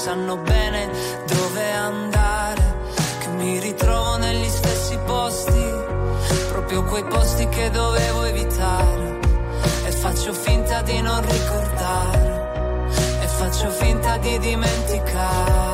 sanno bene dove andare che mi ritrovo negli stessi posti proprio quei posti che dovevo evitare. E faccio finta di non ricordare e faccio finta di dimenticare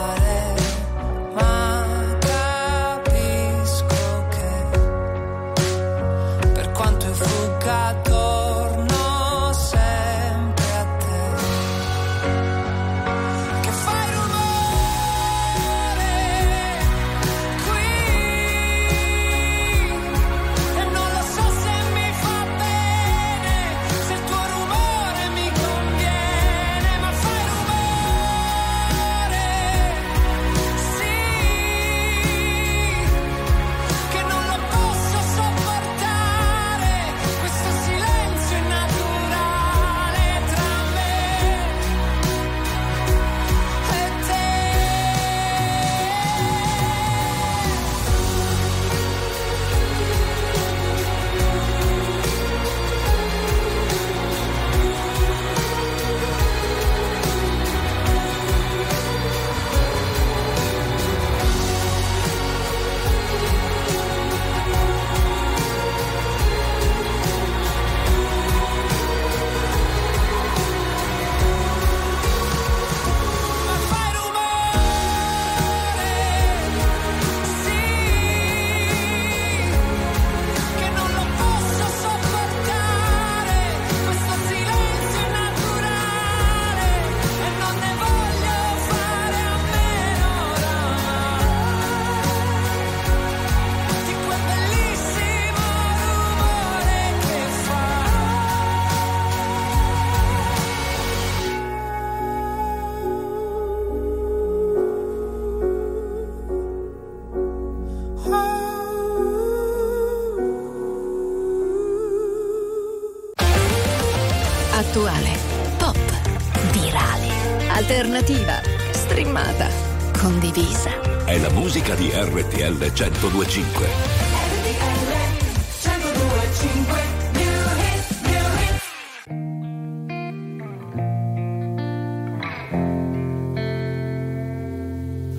1025.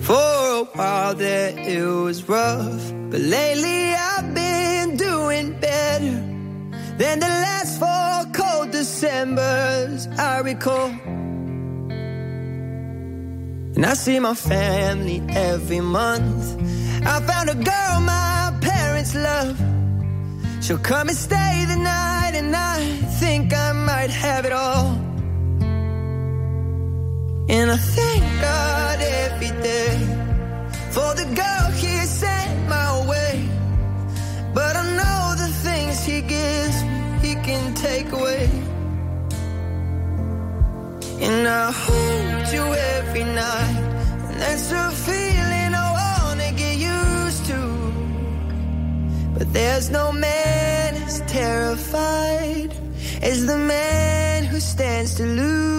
For a while there it was rough, but lately I've been doing better than the last four cold Decembers I recall. And I see my family every month. She'll come and stay the night, and I think I might have it all. And I thank God every day for the girl he sent my way. But I know the things he gives me, he can take away. And I hold you every night. And that's a feeling I wanna get used to. But there's no man terrified as the man who stands to lose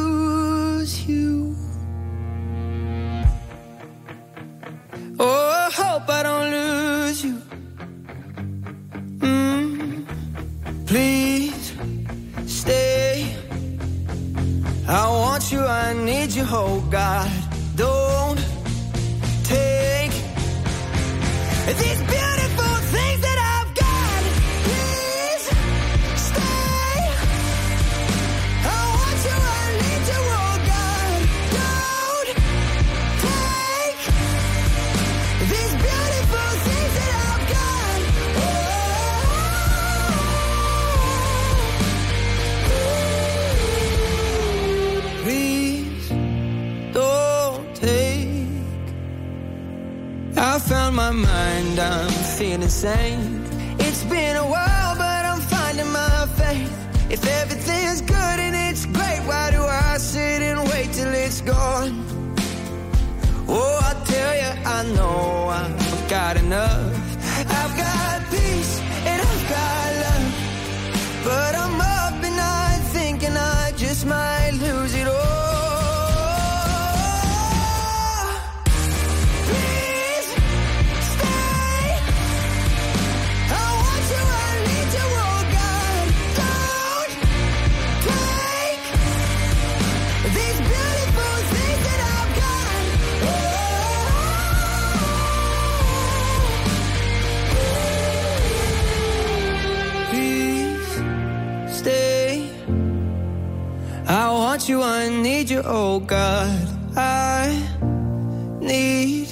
oh God. I need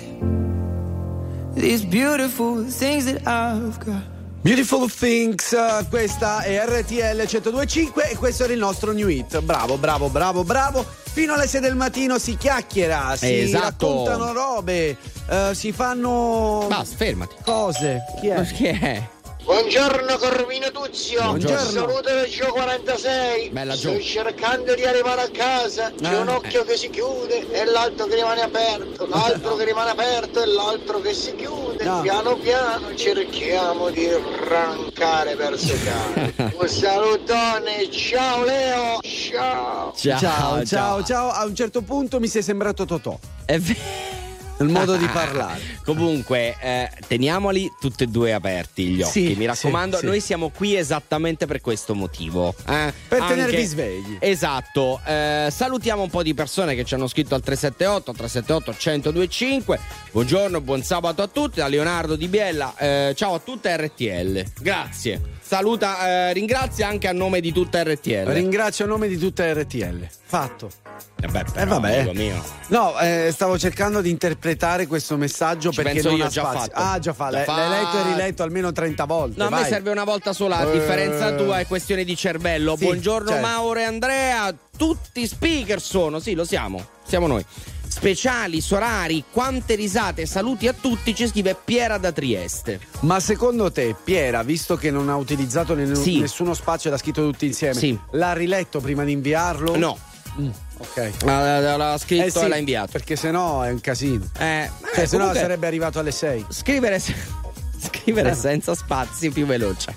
these beautiful things that I've got. Beautiful Things, eh, questa è RTL 1025 e questo era il nostro new hit. Bravo, bravo, bravo, bravo. Fino alle 6 del mattino si chiacchiera, si Esatto. raccontano robe, eh, si fanno Basta, fermati. cose. Chi è? Chi è? Buongiorno Corvino Tuzio, Buongiorno. saluto del Gio 46. Bella, Gio. Sto cercando di arrivare a casa, c'è Eh. un occhio che si chiude e l'altro che rimane aperto, l'altro che rimane aperto e l'altro che si chiude. No. Piano piano cerchiamo di arrancare verso casa. un salutone, ciao Leo, ciao. ciao, ciao, ciao. A un certo punto mi sei sembrato Totò. È vero. Il modo di parlare. Comunque, eh, teniamoli tutti e due aperti gli occhi. Sì, Mi raccomando, sì, sì. noi siamo qui esattamente per questo motivo. eh. Per Anche- tenervi svegli. Esatto. Eh, salutiamo un po' di persone che ci hanno scritto al 378 378 1025. Buongiorno, buon sabato a tutti. Da Leonardo Di Biella. Eh, ciao a tutta RTL. Grazie. Saluta, eh, ringrazia anche a nome di tutta RTL. Ringrazio a nome di tutta RTL. Fatto. Eh beh, Eh però, vabbè. amico mio. No, eh, stavo cercando di interpretare questo messaggio Ci perché non io, ha già spazio. fatto. Ah, già fa. Già L'hai, l'hai letto e riletto almeno 30 volte. No, a me vai. serve una volta sola, a Eh. differenza tua è questione di cervello. Sì, Buongiorno certo. Mauro e Andrea, tutti speaker sono, sì lo siamo, siamo noi. Speciali, sorari, quante risate, saluti a tutti, ci scrive Piera da Trieste. Ma secondo te, Piera, visto che non ha utilizzato ne- Sì. nessuno spazio ed ha scritto tutti insieme, Sì. l'ha riletto prima di inviarlo? No, Mm, ok. l'ha, l'ha scritto Eh sì, e l'ha inviato. Perché sennò è un casino. Eh, Cioè, eh, se no sarebbe arrivato alle 6. scrivere, se- scrivere Eh. senza spazi più veloce.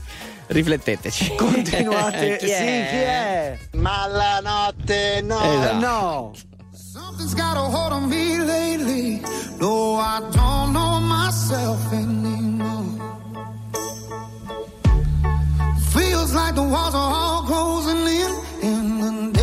Rifletteteci. Continuate. Chi sì, è? chi è? Ma la notte no. Esatto. No. Something's got a hold on me lately. No, I don't know myself anymore. Feels like the walls are all closing in, and the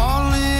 all in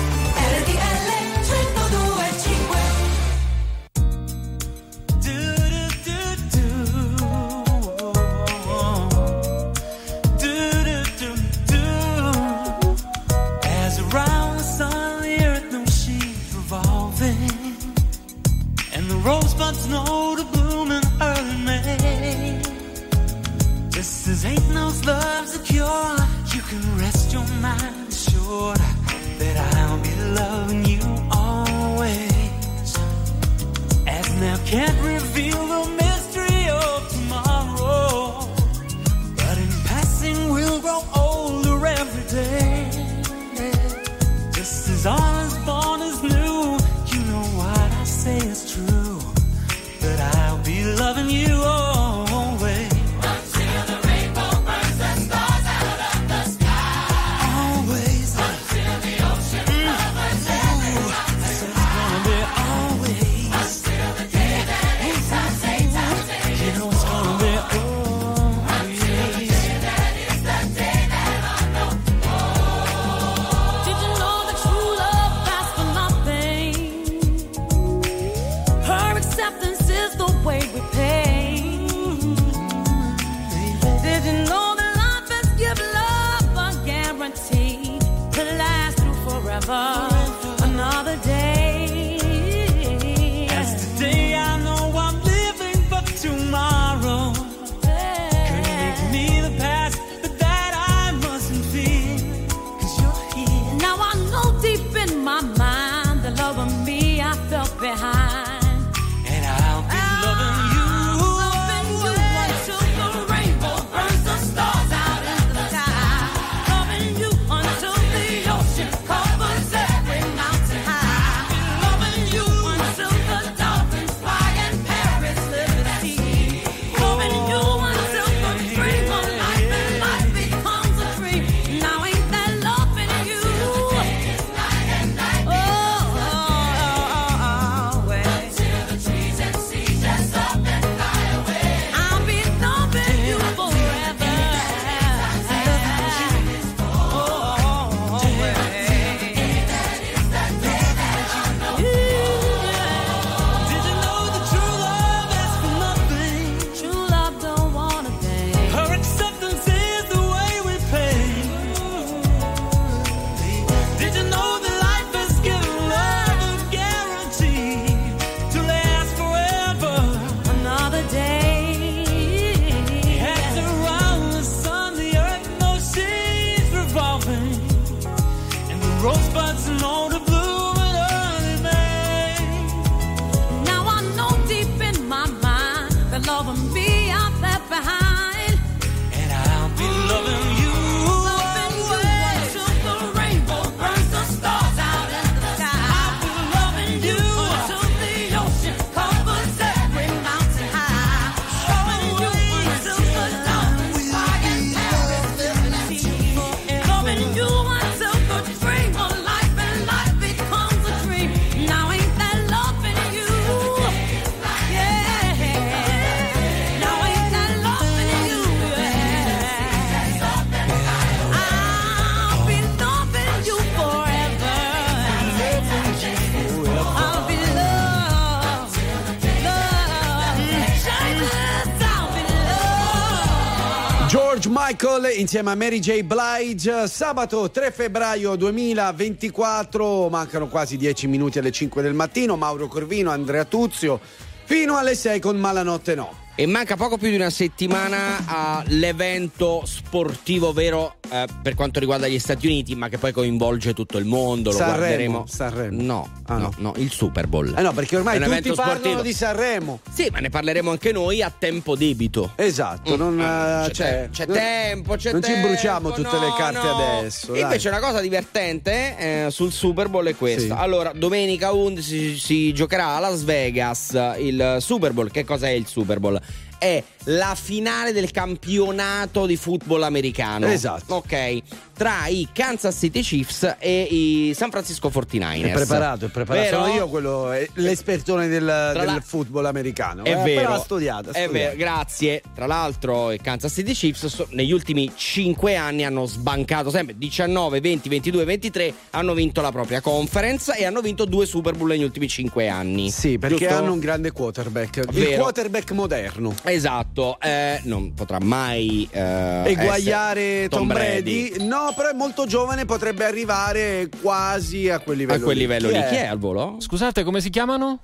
Michael insieme a Mary J. Blige. Sabato 3 febbraio 2024, mancano quasi 10 minuti alle 5 del mattino. Mauro Corvino, Andrea Tuzio, fino alle 6 con Malanotte No. E manca poco più di una settimana all'evento sportivo vero eh, per quanto riguarda gli Stati Uniti, ma che poi coinvolge tutto il mondo. Lo Sanremo, guarderemo. Sanremo. No, Ah, no, no, il Super Bowl. Eh no, perché ormai tutti evento parlano sportivo. di Sanremo. Sì, ma ne parleremo anche noi a tempo debito. Esatto, non, Ah, eh, c'è, cioè, c'è non- tempo, c'è non tempo. ci bruciamo tutte le no, carte no. adesso. Dai. invece una cosa divertente eh, sul Super Bowl è questa. Sì. Allora, domenica 11 si, si giocherà a Las Vegas il Super Bowl. Che cos'è il Super Bowl? È la finale del campionato di football americano. Esatto. Ok. Tra i Kansas City Chiefs e i San Francisco 49ers. È preparato, è preparato. Vero? Sono io quello, eh, l'espertone del, del la- football americano. È Eh, vero, Però studiato. ha è vero, grazie. Tra l'altro, i Kansas City Chiefs so- negli ultimi 5 anni hanno sbancato sempre 19, 20, 22, 23. Hanno vinto la propria conference e hanno vinto due Super Bowl negli ultimi 5 anni. Sì, perché Giusto? hanno un grande quarterback. Il Vero. quarterback moderno. Esatto, eh, non potrà mai eh, Eguagliare essere Tom, Brady. No, però è molto giovane, potrebbe arrivare quasi a quel livello. A quel livello lì. Chi è al volo? Scusate, come si chiamano?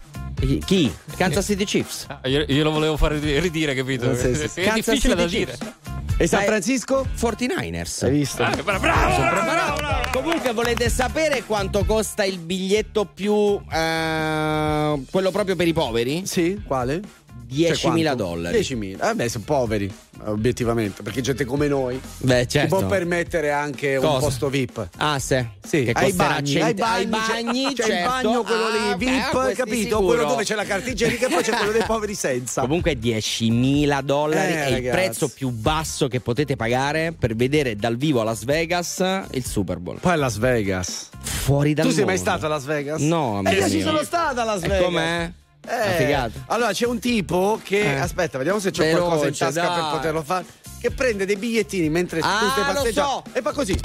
Chi? Kansas City Chiefs. Ah, io, io lo volevo fare ridire, capito? Sì, sì, sì. È Kansas difficile da City dire. Chiefs. E San Francisco? 49ers. Hai visto? Ah, bravo, bravo, bravo, bravo. Comunque volete sapere quanto costa il biglietto più eh, quello proprio per i poveri? Sì, quale? 10.000 Cioè, dollari. 10.000. Vabbè, sono poveri, obiettivamente, perché gente come noi Beh, si certo. può permettere anche un Cosa? posto VIP. Ah, sì. Sì, che ai bagni, 100 ai bagni, ai bagni, c'è, c'è il certo. bagno quello Ah, lì VIP, questi capito? sicuro. Quello dove c'è la carta igienica e poi c'è quello dei poveri senza. Comunque 10.000 dollari Eh, è il ragazzi. prezzo più basso che potete pagare per vedere dal vivo a Las Vegas il Super Bowl. Poi Las Vegas. Fuori dal tu sei mai mondo. stato a Las Vegas? No, Eh, amico io ci sono stato a Las E Vegas. com'è? Eh, allora c'è un tipo che Eh. aspetta, vediamo se c'è Veloce, qualcosa in tasca dai. per poterlo fare. Che prende dei bigliettini mentre Ah, tu stai passeggiando so. e fa così.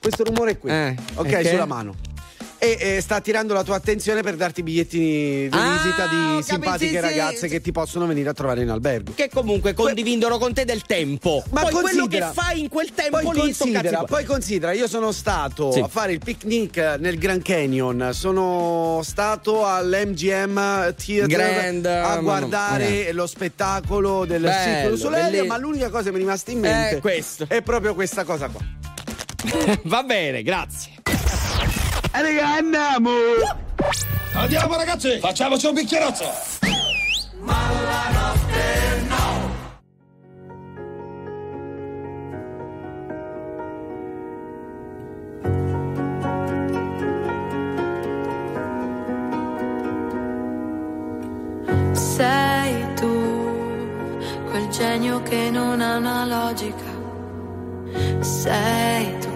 Questo rumore qui. Eh, ok, che? sulla mano. E, e sta attirando la tua attenzione per darti bigliettini di Ah, visita di capito, simpatiche sì, sì. ragazze che ti possono venire a trovare in albergo. Che comunque condividono con te del tempo. Ma Poi quello che fai in quel tempo Poi lì considera, poi considera, io sono stato Sì. a fare il picnic nel Grand Canyon, sono stato all'MGM Theater Grand, a guardare no, lo spettacolo del Circo du Soleil, ma l'unica cosa che mi è rimasta in mente È questo. è proprio questa cosa qua. Va bene, grazie. E raga, andiamo! Andiamo ragazzi, facciamoci un bicchierozzo. Sei tu, quel genio che non ha una logica. Sei tu,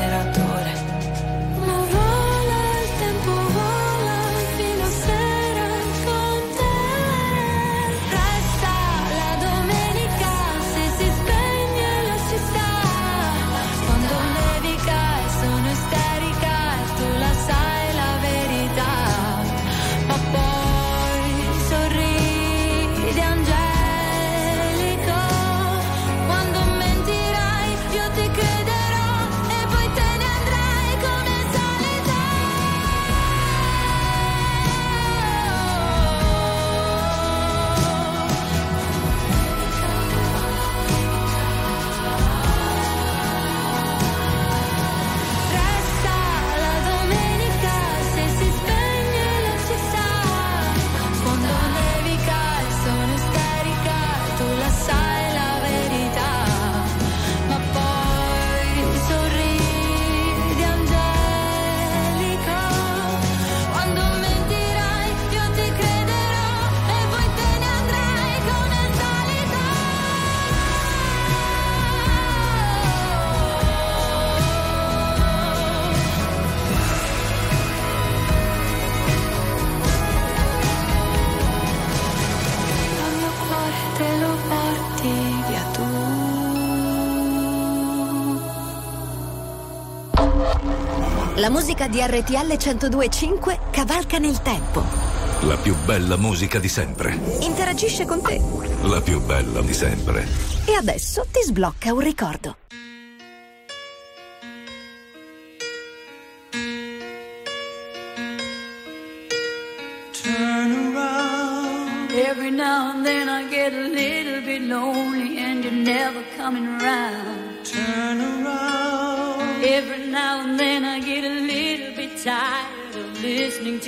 La musica di RTL 102.5 cavalca nel tempo. La più bella musica di sempre. Interagisce con te. La più bella di sempre. E adesso ti sblocca un ricordo. Turn around. Every now and then I get a little bit lonely and you're never coming around.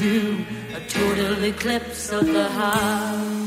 do a total eclipse of the heart.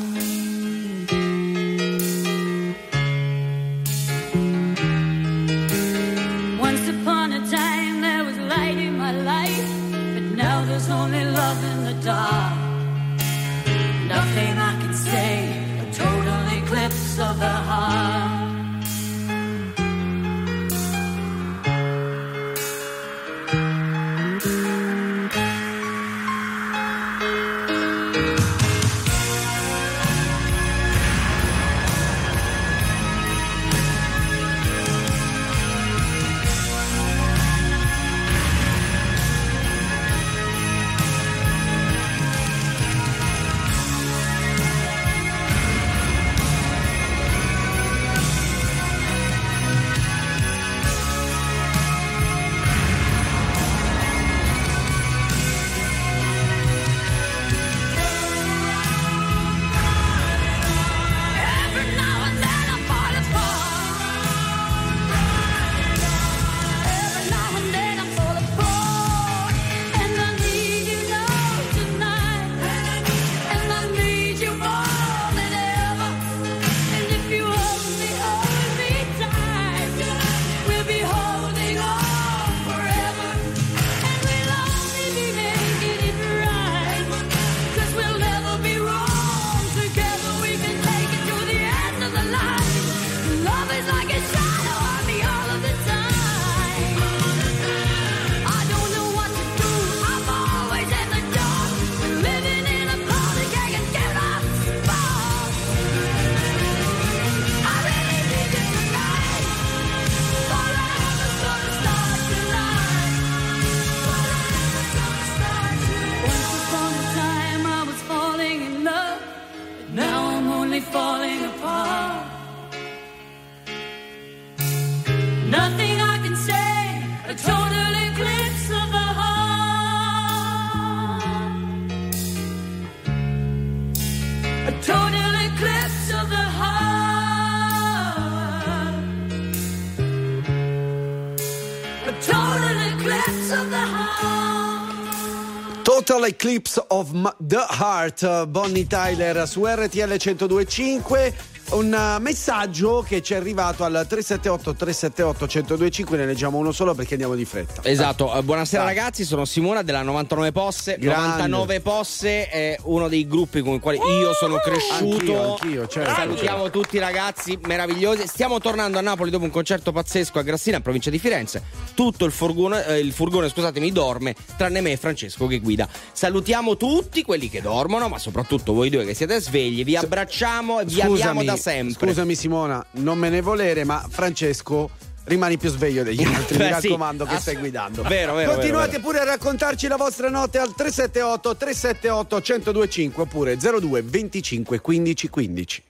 la Eclipse of Ma- the Heart, eh, Bonnie Tyler su RTL 1025 un messaggio che ci è arrivato al 378 378 1025, ne leggiamo uno solo perché andiamo di fretta. Esatto, eh, buonasera Dai. ragazzi, sono Simona della 99 Posse. Grande. 99 Posse è uno dei gruppi con i quali io sono cresciuto. Anch'io, anch'io, certo. Salutiamo tutti i ragazzi meravigliosi. Stiamo tornando a Napoli dopo un concerto pazzesco a Grassina, in provincia di Firenze. Tutto il furgone, eh, il furgone scusatemi, dorme, tranne me e Francesco che guida. Salutiamo tutti quelli che dormono, ma soprattutto voi due che siete svegli. Vi abbracciamo e vi amiamo da sempre. Scusami Simona, non me ne volere, ma Francesco rimani più sveglio degli altri, mi Beh, sì. raccomando che Ass- stai guidando. Vero, vero, Continuate vero, pure a raccontarci la vostra notte al 378 378 1025 oppure 02 25 15 15.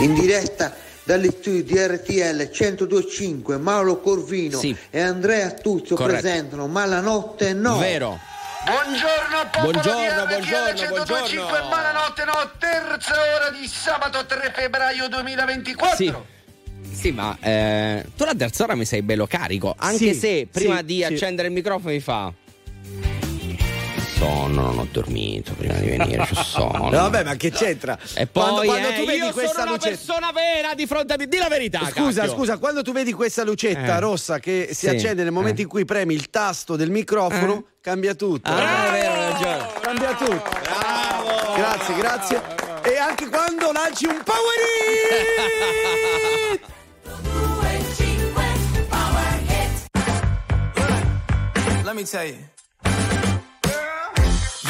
In diretta dagli studi di RTL 1025 Mauro Corvino Sì. e Andrea Tuzio Corretto. presentano Malanotte no. Vero. Buongiorno popolo Buongiorno, di RTL buongiorno, 125 buongiorno. buonanotte no, terza ora di sabato 3 febbraio 2024 Sì. Sì, ma eh, tu la terza ora mi sei bello carico. Anche Sì, se prima sì, di sì. accendere il microfono mi fa. Sonno, non ho dormito prima di venire. C'ho sonno. No, vabbè, ma che c'entra? E poi quando, quando eh, tu vedi io questa sono una lucetta persona vera di fronte a me. Di la verità. Scusa, cacchio. scusa, quando tu vedi questa lucetta Eh. rossa che si Sì. accende nel momento Eh. in cui premi il tasto del microfono, cambia tutto. Ah, è vero, ragione. Cambia tutto. Grazie, grazie. E anche quando lanci un power hit! Let me tell you.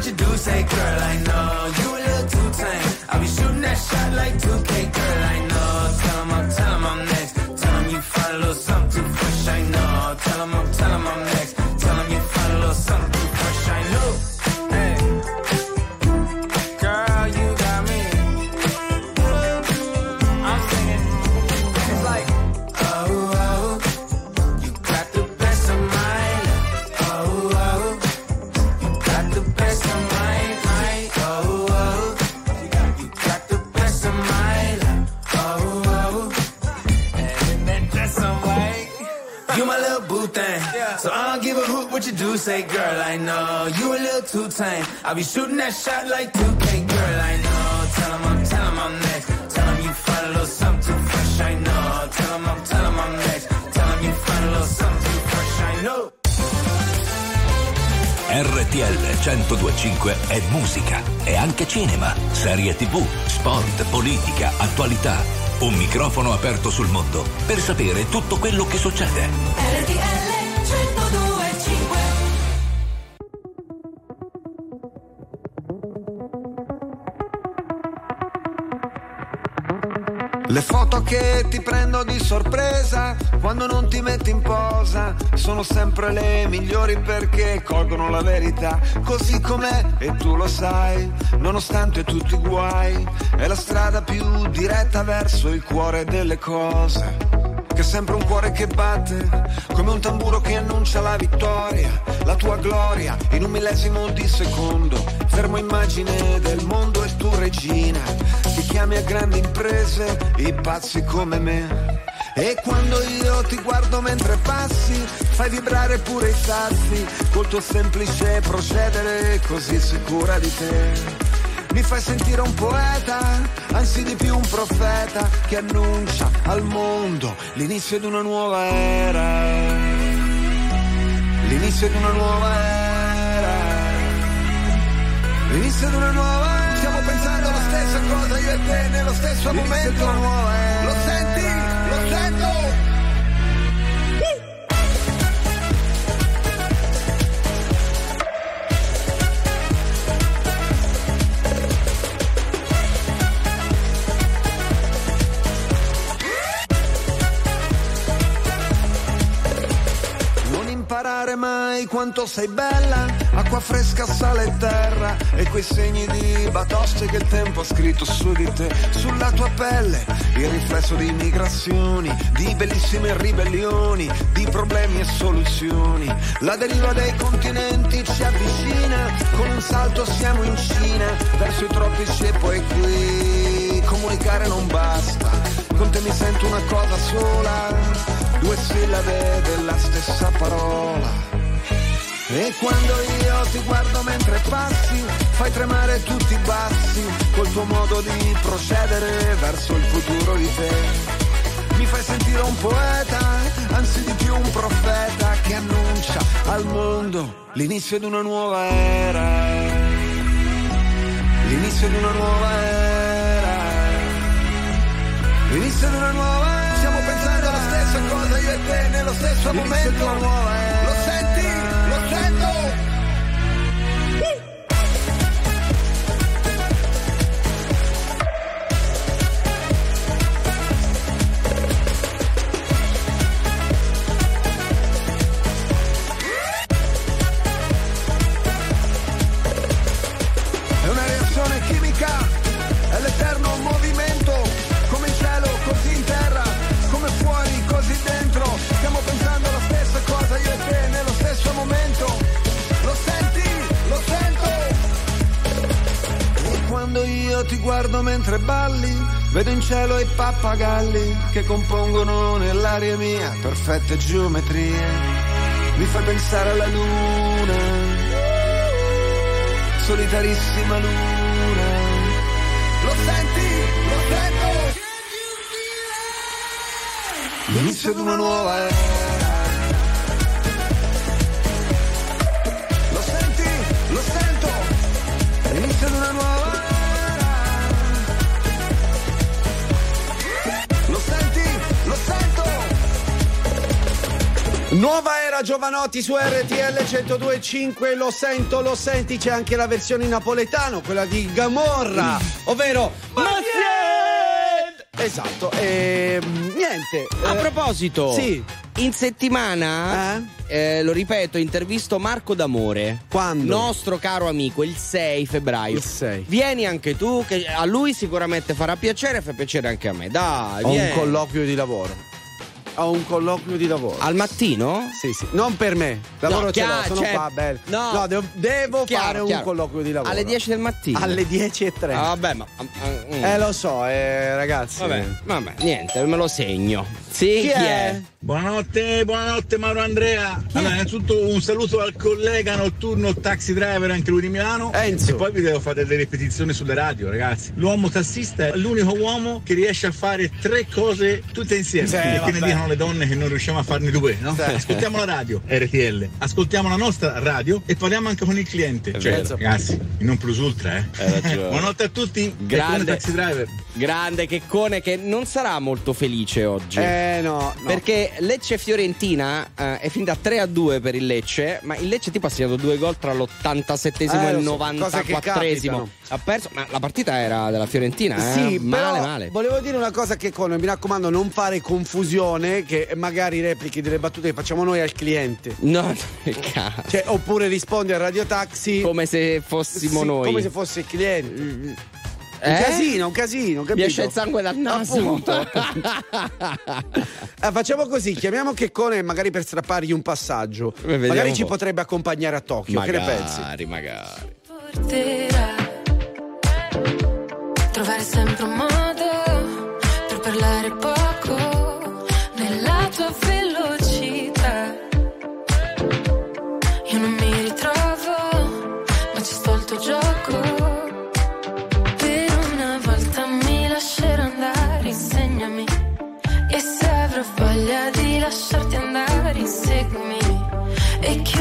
what you do, say, girl, I know. You a little too tame. I'll be shooting that shot like 2K, girl, I know. Tell 'em I'm, tell 'em I'm next. Tell 'em you find a little something too fresh, I know. Tell 'em I'm, tell 'em I'm next. Tell 'em you find a little something what you do, say, girl, I know. You a little too tame. I'll be shooting that shot like 2K, girl, I know. Tell 'em I'm, tell 'em I'm next. Tell 'em you find a little something too fresh, I know. Tell 'em I'm, tell 'em I'm next. Tell 'em you find a little something too fresh, I know. RTL 1025 è musica, è anche cinema, serie tv, sport, politica, attualità. Un microfono aperto sul mondo per sapere tutto quello che succede. RTL Le foto che ti prendo di sorpresa quando non ti metti in posa sono sempre le migliori perché colgono la verità così com'è e tu lo sai, nonostante tutti i guai, è la strada più diretta verso il cuore delle cose. Che è sempre un cuore che batte, come un tamburo che annuncia la vittoria, la tua gloria in un millesimo di secondo. Fermo immagine del mondo e tu regina, ti chiami a grandi imprese, i pazzi come me. E quando io ti guardo mentre passi, fai vibrare pure i sassi, col tuo semplice procedere così sicura di te. Mi fai sentire un poeta, anzi di più un profeta che annuncia al mondo l'inizio di una nuova era. L'inizio di una nuova era. L'inizio di una nuova era. Stiamo pensando alla stessa cosa io e te nello stesso momento. Lo senti? Lo sento? Sapere mai quanto sei bella, acqua fresca, sale e terra e quei segni di batoste che il tempo ha scritto su di te, sulla tua pelle, il riflesso di migrazioni, di bellissime ribellioni, di problemi e soluzioni. La deriva dei continenti ci avvicina, con un salto siamo in Cina, verso i tropici e poi qui. Comunicare non basta, con te mi sento una cosa sola, due sillabe della stessa parola. E quando io ti guardo mentre passi, fai tremare tutti i bassi, col tuo modo di procedere verso il futuro di te. Mi fai sentire un poeta, anzi di più un profeta che annuncia al mondo l'inizio di una nuova era. L'inizio di una nuova era. L'inizio di una nuova era. Nello stesso momento. Quando io ti guardo mentre balli, vedo in cielo i pappagalli che compongono nell'aria mia perfette geometrie. Mi fai pensare alla luna solitarissima luna. Lo senti? Lo sento? L'inizio di una nuova era. Nuova era Giovanotti su RTL 102.5, lo sento, lo senti, c'è anche la versione in napoletano, quella di Gamorra, ovvero Mazied! Esatto, e niente. A eh, proposito, Sì. in settimana, eh, lo ripeto, intervisto Marco D'Amore. Quando? Nostro caro amico, il 6 febbraio. Il 6. Vieni anche tu, che a lui sicuramente farà piacere, fa piacere anche a me. Dai, Ho un vieni. colloquio di lavoro. Ho un colloquio di lavoro. Al mattino? Sì, sì. Non per me. Lavoro No, ce l'ho, sono cioè- qua, bello. no. devo, devo Chiaro, fare chiaro. un colloquio di lavoro. Alle 10 del mattino. Alle 10 e 3. Ah, vabbè, ma. mm. Eh, lo so, eh, ragazzi. Vabbè, vabbè, niente, me lo segno. Sì, chi, è? Buonanotte, buonanotte Mauro Andrea. Allora, innanzitutto un saluto al collega notturno taxi driver, anche lui di Milano. Enzo. E poi vi devo fare delle ripetizioni sulle radio, ragazzi. L'uomo tassista è l'unico uomo che riesce a fare tre cose tutte insieme. Sì, e che vabbè. ne dicono le donne che non riusciamo a farne due, no? Sì. Ascoltiamo la radio, RTL, ascoltiamo la nostra radio e parliamo anche con il cliente. Cioè, vero. ragazzi, in non plus ultra, eh. Buonanotte a tutti. Grande. Taxi driver. Grande Checcone che non sarà molto felice oggi. Eh, no, no. Perché Lecce Fiorentina eh, è finita 3 a 2 per il Lecce, ma il Lecce tipo ha segnato due gol tra l'87esimo Eh, e il so, cose che 94esimo. capitano. Ha perso, ma la partita era della Fiorentina, eh? Sì, male, male. volevo dire una cosa che con, mi raccomando, non fare confusione che magari replichi delle battute che facciamo noi al cliente. No, no, che cazzo. Cioè, oppure rispondi al Radio Taxi Come se fossimo sì, noi. come se fosse il cliente. Un Eh? casino, un casino, capito? Mi esce il sangue dal naso. Appunto. Eh, facciamo così, chiamiamo Checcone magari per strappargli un passaggio. vediamo Magari un ci po'. potrebbe accompagnare a Tokyo, che ne pensi? Magari, magari. trovare sempre un modo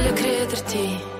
Voglio crederti.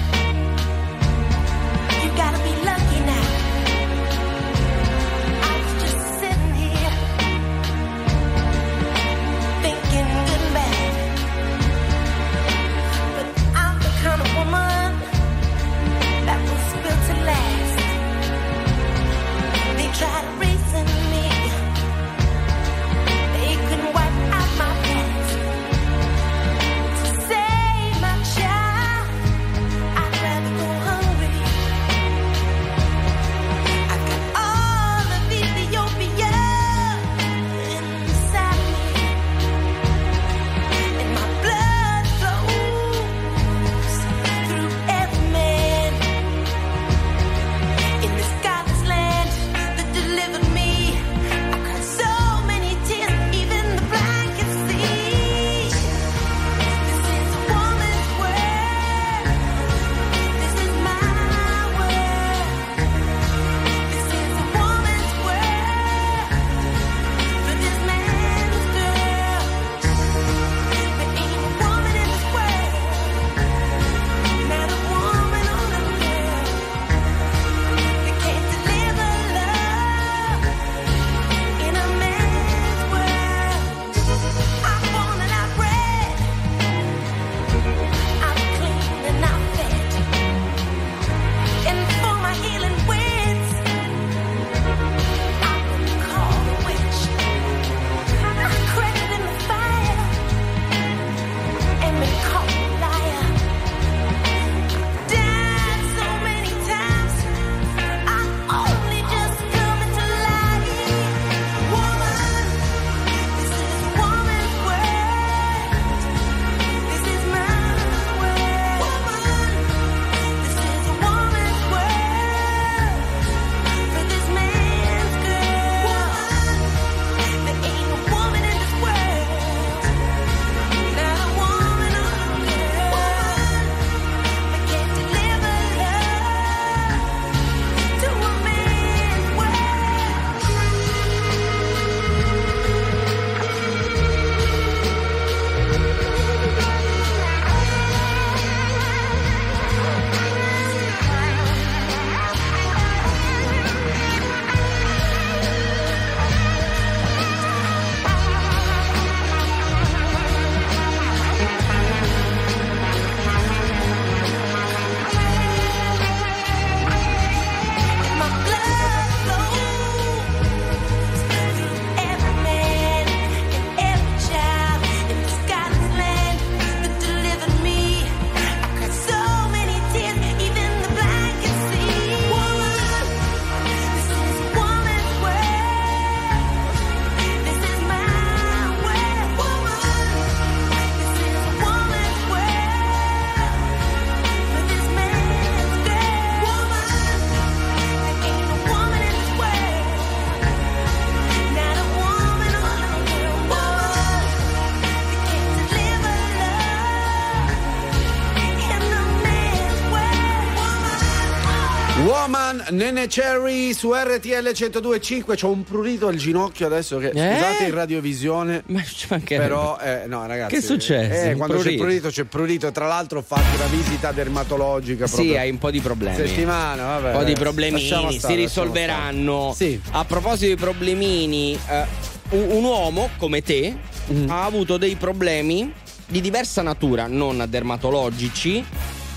Nene Cherry su RTL 102.5 c'ho un prurito al ginocchio adesso che Eh? scusate in radiovisione Ma ci mancherebbe. però eh, no ragazzi Che è successo? eh, quando c'è Prurito? prurito c'è prurito tra l'altro ho fatto una visita dermatologica Sì, proprio hai un po' di problemi. settimana vabbè un po' di ragazzi, problemini, lasciamo si stare, risolveranno. stare. Sì. A proposito di problemini, eh, un, un uomo come te Mm. ha avuto dei problemi di diversa natura, non dermatologici,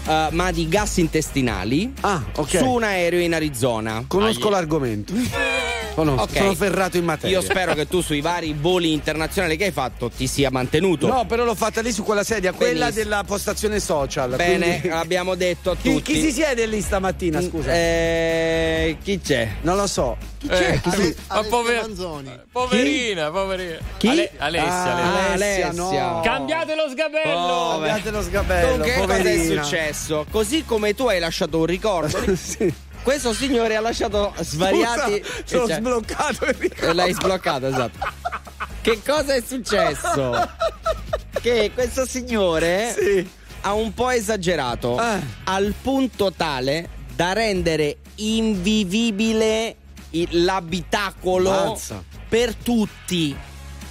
eh, ma di gas intestinali ah ok. su un aereo in Arizona. conosco l'argomento Conosco, Ok. sono ferrato in materia Io spero che tu sui vari voli internazionali che hai fatto ti sia mantenuto. No, però l'ho fatta lì su quella sedia, quella Benissimo. della postazione social. Bene, quindi- l'abbiamo detto a Chi, tutti. chi si siede lì stamattina, scusa? Eh, chi c'è? Non lo so. Chi c'è? Chi si- Ma pover- Poverina, poverina. Chi? Ale- Alessia, Ah, Alessia. Alessia, no. Cambiate lo sgabello. Oh. Cambiate lo sgabello, che cosa è successo? Così come tu hai lasciato un ricordo, questo signore ha lasciato svariati. Scusa, sono cioè, sbloccato il ricordo. L'hai sbloccato, esatto. Che cosa è successo? Che questo signore Sì. ha un po' esagerato Eh. al punto tale da rendere invivibile il- l'abitacolo Mazza. per tutti.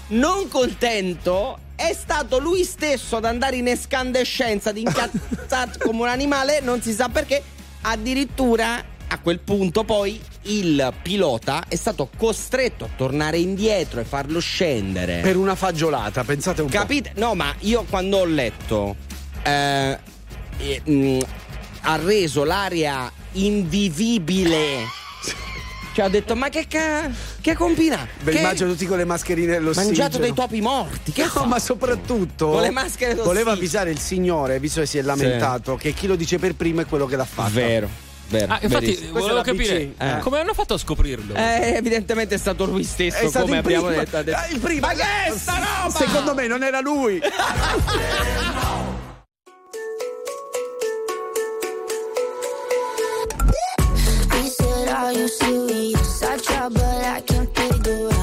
Non contento, è stato lui stesso ad andare in escandescenza, di incazzato come un animale, non si sa perché. Addirittura a quel punto poi il pilota è stato costretto a tornare indietro e farlo scendere. Per una fagiolata, pensate un Capite? No, ma io quando ho letto eh, eh, mh, ha reso l'aria invivibile. Cioè ho detto, ma che ca... che combina? po'. Beh, Che- immagino tutti con le mascherine dell'ossigeno. Mangiato dei topi morti. Che No, fa? ma soprattutto Con le maschere d'ossigeno. voleva avvisare il signore, visto che si è lamentato, che chi lo dice per primo è quello che l'ha fatto. Vero, vero. Ah, infatti, verissimo. Volevo capire eh, come hanno fatto a scoprirlo. Eh, evidentemente è stato lui stesso, È stato come abbiamo primo. detto. ha detto- Eh, il primo. Ma che è sta roba? Secondo me non era lui. He said, Are you serious? I try, but I can't figure out.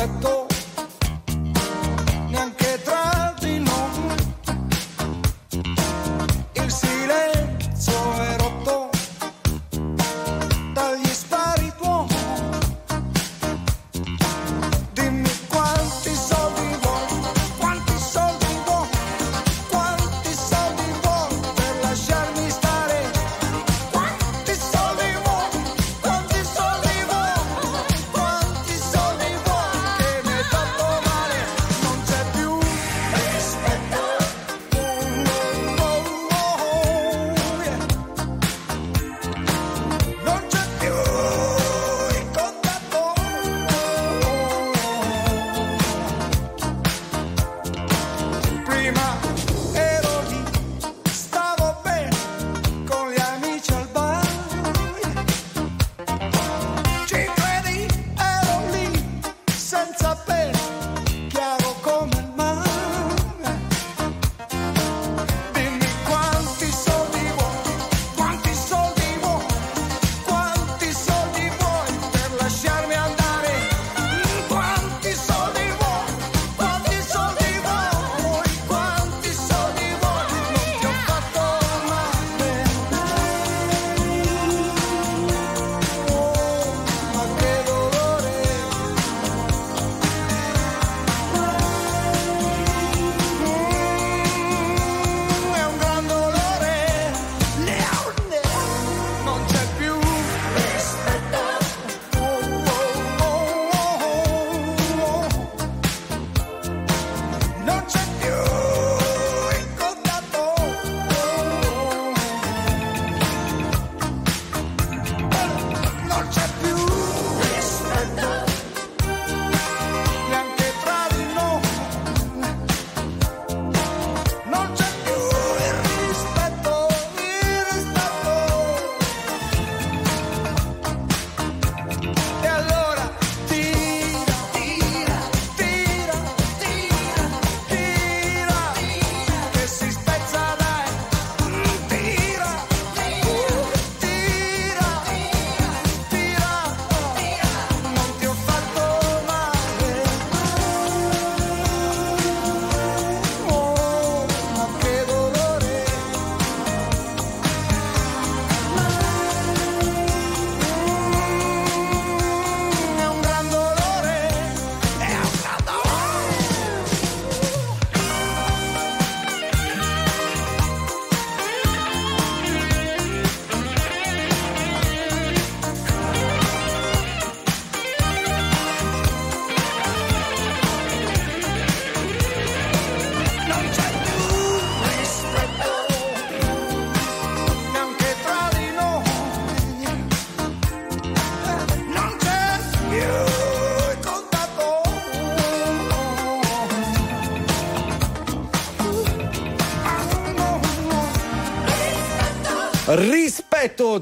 perfecto.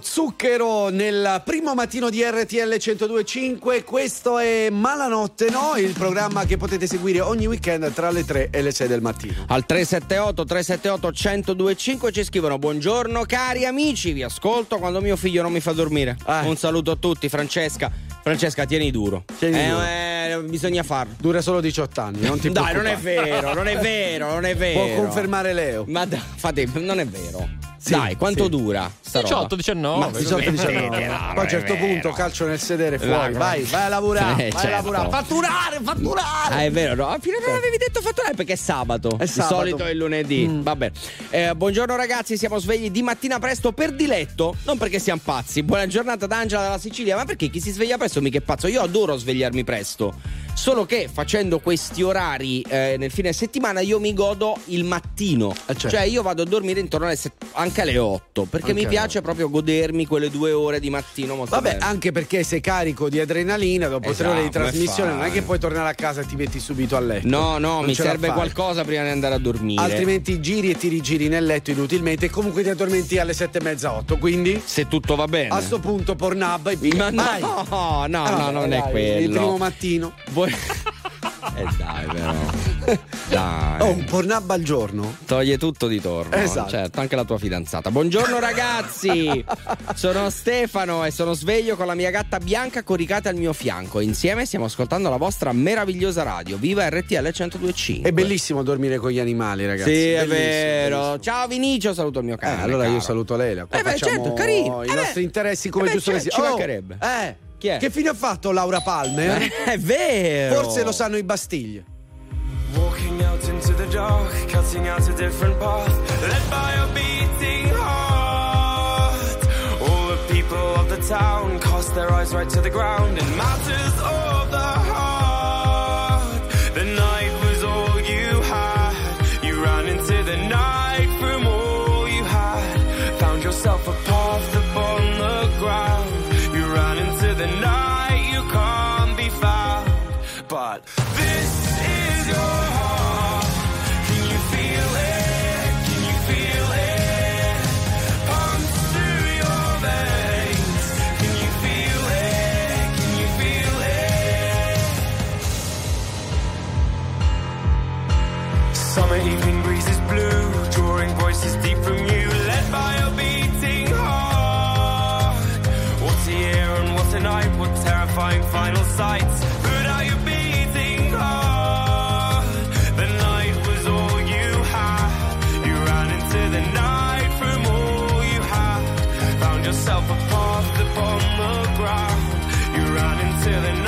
Zucchero nel primo mattino di RTL 1025, questo è Malanotte No, il programma che potete seguire ogni weekend tra le 3 e le 6 del mattino. Al 378 378 1025 ci scrivono buongiorno cari amici, vi ascolto quando mio figlio non mi fa dormire. Un saluto a tutti, Francesca. Francesca, tieni duro. Tieni Eh, duro. eh, bisogna farlo. Dura solo 18 anni, non ti Dai, non è vero, non è vero, non è vero. Può confermare Leo. Ma dai, fate, non è vero. Dai, quanto sì. dura? sta 18, roba? 19. Ma 18 19. Vedete, no, Poi a un certo punto calcio nel sedere fuori. Vai, Vai, vai a lavorare, Eh, vai certo. a lavorare. Fatturare, fatturare. Ah, è vero, no? Fino a non avevi detto fatturare perché è sabato. È Di sabato. solito è lunedì. Mm. Vabbè. Eh, buongiorno ragazzi, siamo svegli di mattina presto per diletto. Non perché siamo pazzi. Buona giornata da Angela dalla Sicilia. Ma perché chi si sveglia presto mica è pazzo? Io adoro svegliarmi presto. Solo che facendo questi orari eh, nel fine settimana io mi godo il mattino. certo. Cioè io vado a dormire intorno alle set- anche alle 8. Perché Anche mi piace proprio godermi quelle due ore di mattino molto Vabbè, bene. anche perché sei carico di adrenalina dopo tre ore di Esatto, trasmissione, non è che puoi tornare a casa e ti metti subito a letto. No, no, Non mi serve qualcosa prima di andare a dormire. Altrimenti giri e ti rigiri nel letto inutilmente e comunque ti addormenti alle sette e mezza, otto. Quindi. Se tutto va bene. A sto punto Pornhub e via. Ma no, no, no, Ah, no, non è dai, quello. Il primo mattino. Vuoi- Eh dai, però. Dai. Oh, un Pornhub al giorno? Toglie tutto di torno. Esatto. Certo, anche la tua fidanzata. Buongiorno ragazzi. sono Stefano e sono sveglio con la mia gatta bianca coricata al mio fianco. Insieme stiamo ascoltando la vostra meravigliosa radio. Viva RTL 1025. È bellissimo dormire con gli animali, ragazzi. Sì, è vero. bellissimo. Ciao Vinicio, saluto il mio Eh, cane. allora io caro. saluto Leila. Qua Eh beh, certo, carino. i Eh beh. nostri interessi come Eh beh, giusto che certo, sia. ci Oh, mancherebbe. Eh, Chi è? Che fine ha fatto Laura Palmer? Eh, è vero. Forse lo sanno i Bastiglie. Walking out into the dark, cutting out a different path, led by a beating heart. All the people of the town cast their eyes right to the ground in matters of the time, final sights. But are you beating heart. The night was all you had. You ran into the night from all you had. Found yourself a path upon the ground. You ran into the night.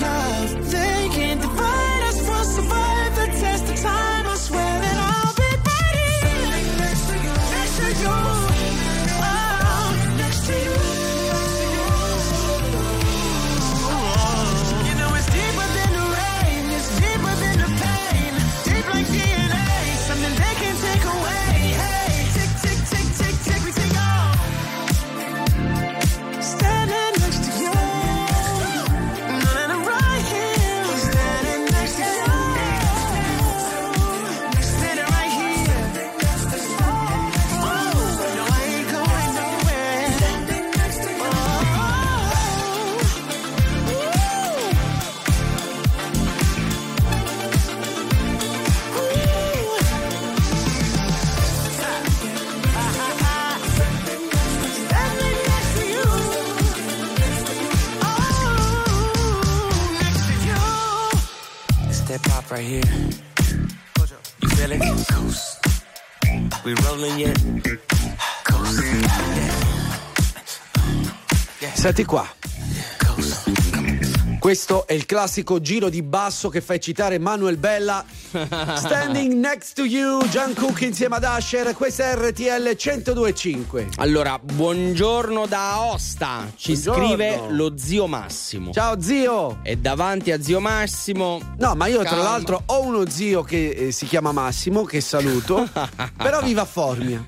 love. Right here. You feel it? Coast. We rolling yet? Coast. Senti qua. Questo è il classico giro di basso che fa eccitare Manuel Bella. Standing next to you, Gian Cook insieme ad Asher. Questa è RTL 1025. Allora, buongiorno da Aosta. Ci Buongiorno. scrive lo zio Massimo. Ciao zio. E davanti a zio Massimo. No, ma io tra Calma. l'altro ho uno zio che eh, si chiama Massimo, che saluto, però vive a Formia.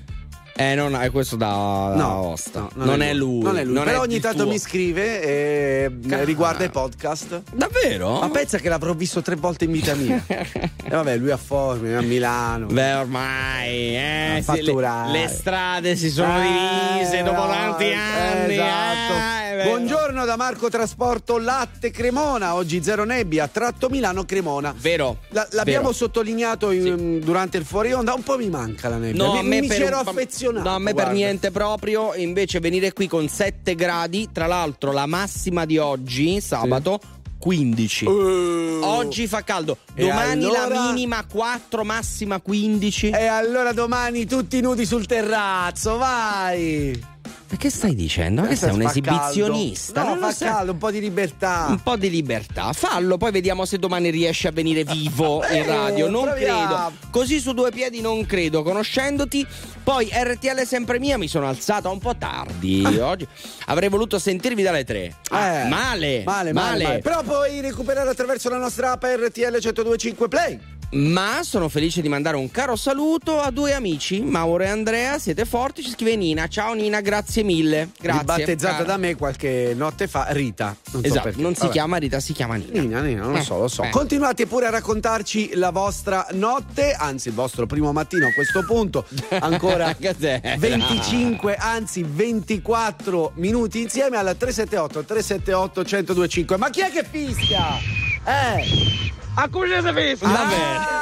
Eh, non è questo da, da No, Aosta. no, non, è lui. Non è lui. non però è ogni tanto tuo. mi scrive e riguarda i podcast. Davvero? Ma pensa che l'avrò visto tre volte in vita mia. e vabbè, lui a Formia, a Milano. Beh, ormai eh, sì, le, le strade si sono Eh, divise dopo tanti eh, anni. esatto. eh, vero. Buongiorno da Marco Trasporto Latte Cremona. Oggi zero nebbia, tratto Milano Cremona. Vero. La- l'abbiamo vero. sottolineato in- durante il fuori onda. Un po' mi manca la nebbia. No, mi, a me mi per c'ero un- affezionato. No, a me per guarda. niente proprio. Invece venire qui con 7 gradi. Tra l'altro, la massima di oggi, sabato. 15 oggi fa caldo Uh. Domani la allora? minima 4 massima 15 E allora domani tutti nudi sul terrazzo, vai! Ma che stai dicendo? Ma che sei un esibizionista? caldo. Non No, fa caldo, un po' di libertà. Un po' di libertà. Fallo, poi vediamo se domani riesci a venire vivo in radio. Non proviamo. credo. Così su due piedi non credo, conoscendoti. Poi RTL sempre mia, mi sono alzata un po' tardi oggi. Avrei voluto sentirvi dalle tre. Ah, Eh, male, Male, male, male. Però puoi recuperare attraverso la nostra app RTL 1025 Play. Ma sono felice di mandare un caro saluto a due amici, Mauro e Andrea. Siete forti, ci scrive Nina. Ciao Nina, grazie mille. Grazie. Ribattezzata cara. da me qualche notte fa, Rita. Non so Esatto, perché. non si Vabbè. chiama Rita, si chiama Nina. Nina, Nina, non lo Eh, so, lo so. eh. Continuate pure a raccontarci la vostra notte, anzi il vostro primo mattino a questo punto. Ancora Cos'era? 25, anzi 24 minuti insieme alla 378 378 1025. Ma chi è che fischia? Eh! A cui siete visti? Vabbè.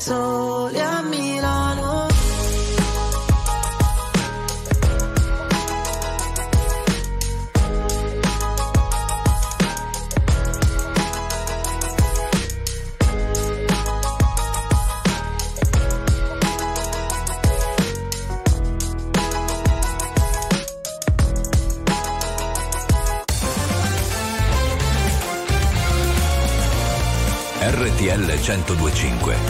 sole a Milano. RTL 1025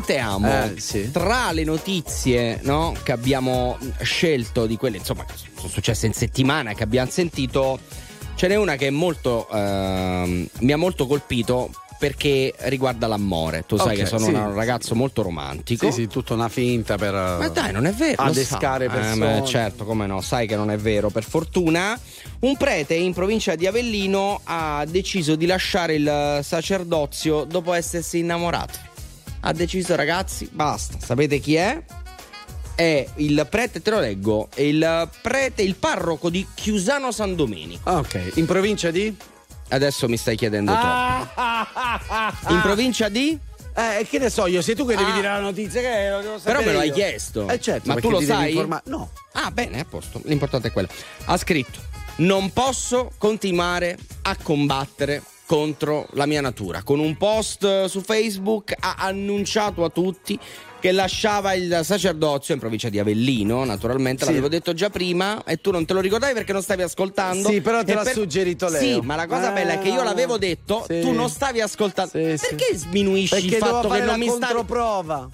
Ti Eh, sì. Tra le notizie no, che abbiamo scelto, di quelle insomma, che sono successe in settimana, che abbiamo sentito, ce n'è una che molto, eh, mi ha molto colpito perché riguarda l'amore. Tu sai che sono sì. un ragazzo molto romantico. Sì, sì, tutta una finta per. Eh, ma dai, non è vero. Adescare eh, persone. Eh, certo, come no, sai che non è vero. Per fortuna, un prete in provincia di Avellino ha deciso di lasciare il sacerdozio dopo essersi innamorato. Ha deciso, ragazzi, basta. Sapete chi è? È il prete, te lo leggo, è il prete, il parroco di Chiusano San Domenico. Ah, ok. In provincia di? Adesso mi stai chiedendo tu. In provincia di? Eh, che ne so io, sei tu che devi Ah. dire la notizia, che lo devo sapere Però me lo hai io. chiesto. Eh certo, ma tu lo sai? informa- No. Ah, bene, a posto. L'importante è quello. Ha scritto: Non posso continuare a combattere contro la mia natura. Con un post su Facebook ha annunciato a tutti che lasciava il sacerdozio in provincia di Avellino, naturalmente, Sì. l'avevo detto già prima e tu non te lo ricordavi perché non stavi ascoltando. Sì, però te l'ha suggerito Leo. Sì, ma la cosa Ah, bella è che io l'avevo detto, sì. tu non stavi ascoltando. Sì, perché sminuisci Perché il fatto che non mi stavi controprova.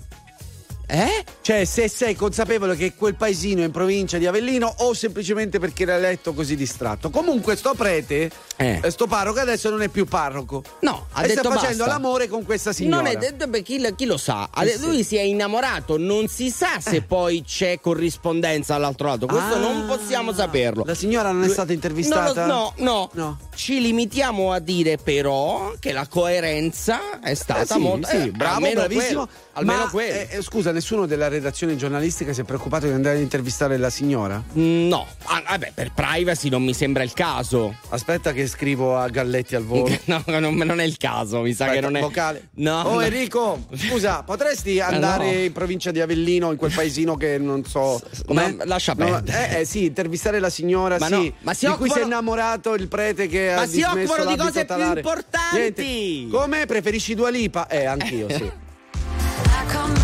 Eh? Cioè, se sei consapevole che quel paesino è in provincia di Avellino o semplicemente perché l'hai letto così distratto. Comunque, sto prete, Eh. eh, sto parroco adesso non è più parroco. No, ha e detto sta facendo basta. l'amore con questa signora. Non è detto, beh, chi, chi lo sa? Eh detto- sì. Lui si è innamorato, non si sa se poi c'è corrispondenza all'altro lato. Questo Ah, non possiamo saperlo. La signora non è stata intervistata? No, no, no. Ci limitiamo a dire però che la coerenza è stata Eh sì, molto sì, eh, bravo, bravissimo. quello, almeno Ma, quello. eh, eh, scusa, nessuno della redazione giornalistica si è preoccupato di andare ad intervistare la signora? No, ah, vabbè, per privacy non mi sembra il caso. Aspetta che scrivo a Galletti al volo. No, non, non è il caso, mi sa Aspetta, che non è. vocale. No, oh no. Enrico, scusa, potresti andare no. in provincia di Avellino, in quel paesino che non so. com'è? No, lascia No, perdere. eh, eh, sì, intervistare la signora, Ma sì. no, ma si di cui si è occupano- innamorato il prete che Ma ha si dismesso occupano di cose più talare. importanti. Niente. Come preferisci Dua Lipa? Eh, anch'io, sì. I come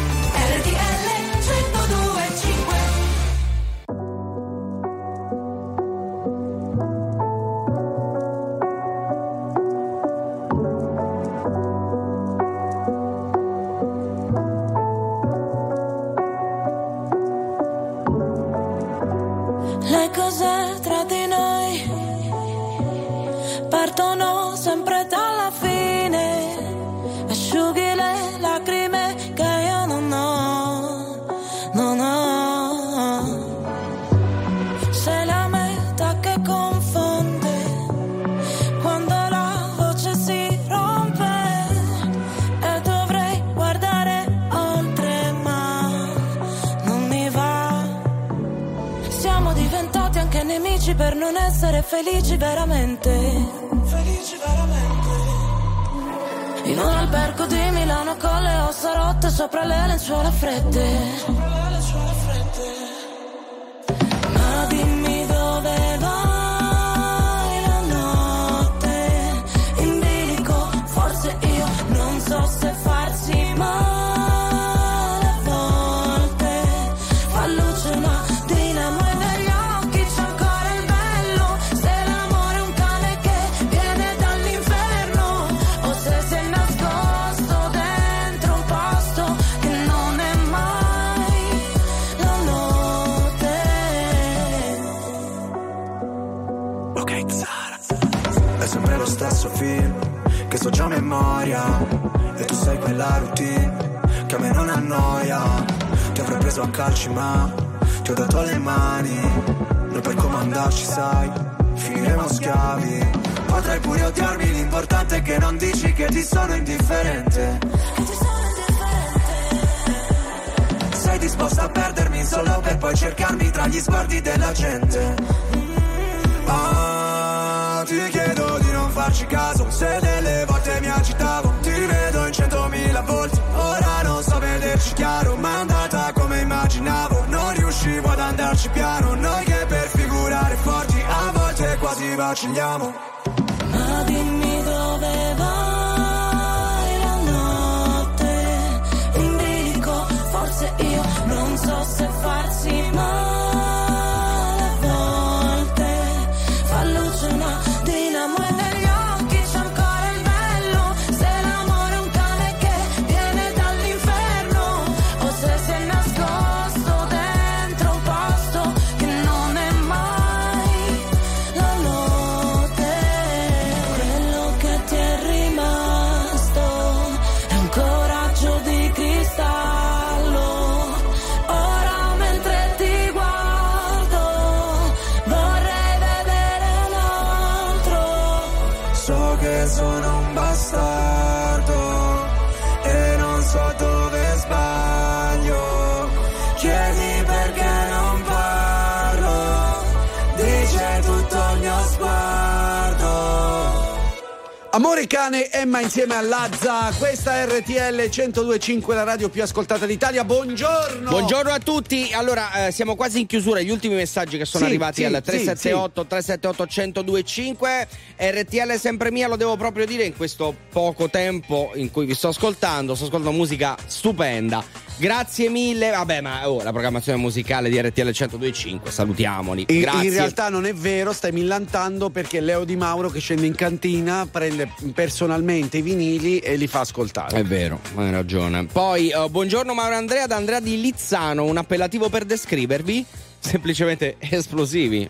RTL 1025, la radio più ascoltata d'Italia. Buongiorno! Buongiorno a tutti. Allora, eh, siamo quasi in chiusura. Gli ultimi messaggi che sono Sì, arrivati sì, al sì, 378 378 1025. RTL è sempre mia, lo devo proprio dire in questo poco tempo in cui vi sto ascoltando. Sto ascoltando musica stupenda. Grazie mille. Vabbè, ma oh, la programmazione musicale di RTL 1025, salutiamoli. In, Grazie. in realtà non è vero, stai millantando perché Leo Di Mauro che scende in cantina prende personalmente i vinili e li fa ascoltare. È vero, hai ragione. Poi, eh, buongiorno Mauro Andrea da Andrea di Lizzano, un appellativo per descrivervi? Semplicemente esplosivi.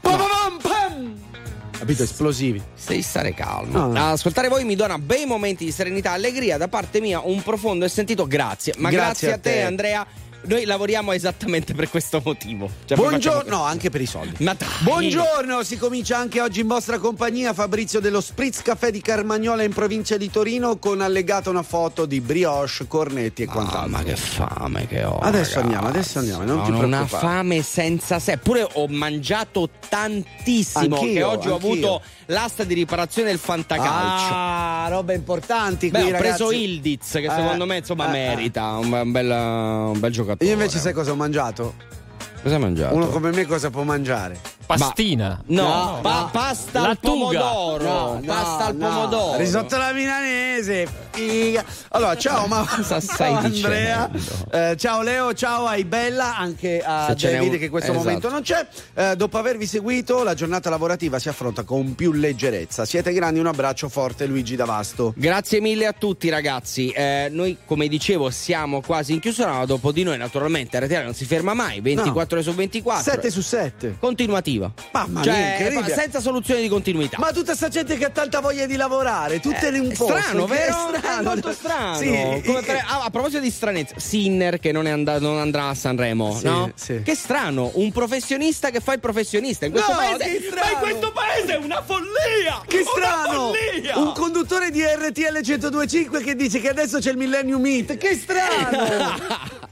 Capito? Esplosivi. Devi stare calmo. No. Ascoltare voi mi dona bei momenti di serenità e allegria. Da parte mia, un profondo e sentito grazie. Ma grazie, Grazie a a te, te. Andrea. Noi lavoriamo esattamente per questo motivo. Cioè, Buongiorno, facciamo- no, anche per i soldi. Ma dai. Buongiorno, si comincia anche oggi in vostra compagnia Fabrizio dello Spritz Caffè di Carmagnola in provincia di Torino con allegata una foto di brioche, cornetti e quant'altro. Ma che fame che ho. Adesso ragazzi. andiamo, adesso andiamo, non Ho ti una preoccupare. fame senza sé. Eppure ho mangiato tantissimo. Anch'io, che oggi ho anch'io. avuto l'asta di riparazione del fantacalcio. Ah, robe importanti Beh, qui, ho ragazzi. preso Ildiz, che Eh, secondo me insomma eh, merita. Un bel, un bel giocatore. Io invece sai cosa ho mangiato? Cosa hai mangiato? Uno come me cosa può mangiare? Pastina. No, No, pa- no. pasta al Lattuga. pomodoro. No, pasta al no. pomodoro. Risotto alla milanese. figa. Allora, ciao, ma Cosa ciao Andrea. Eh, ciao Leo, ciao a Ibella, anche a Se ce n'è David un- che in questo esatto. momento non c'è. Eh, dopo avervi seguito, la giornata lavorativa si affronta con più leggerezza. Siete grandi, un abbraccio forte Luigi D'Avasto. Grazie mille a tutti ragazzi, Eh, noi come dicevo siamo quasi in chiusura, ma dopo di noi naturalmente RTL non si ferma mai, 24 ore su 24. 7 su 7. Continuativa. Mamma Cioè, mia, senza soluzione di continuità. Ma tutta sta gente che ha tanta voglia di lavorare, tutte in un posto. strano, vero? È strano. È molto strano. Sì, Come eh, per- ah, a proposito di stranezza, Sinner che non, è and- non andrà a Sanremo, Sì, no? sì. Che strano, un professionista che fa il professionista in questo No, paese. Ma in questo paese è una follia! Che Una strano! follia! Un conduttore di RTL 1025 che dice che adesso c'è il Millennium Meet. Che strano!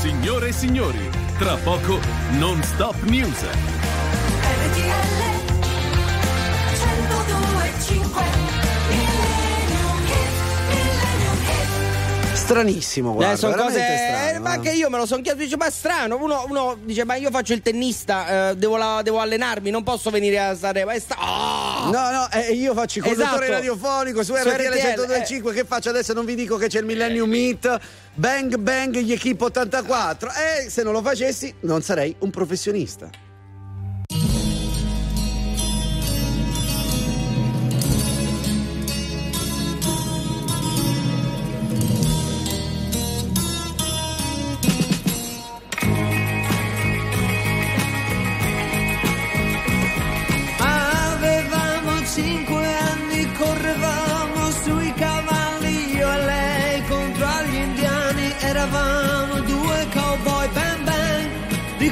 Signore e signori, tra poco non stop news. Stranissimo, guarda. Eh, sono cose. strano, eh, ma eh. che io me lo sono chiesto, dice, ma è strano. Uno, uno dice, ma io faccio il tennista, eh, devo, la- devo allenarmi, non posso venire a Sanremo. È sta- Oh! No, no, eh, io faccio il conduttore Esatto. radiofonico su Su RTL RTL, 1025. Che faccio adesso? Non vi dico che c'è il Millennium Meet. Bang bang gli Equipe 84. E se non lo facessi, non sarei un professionista.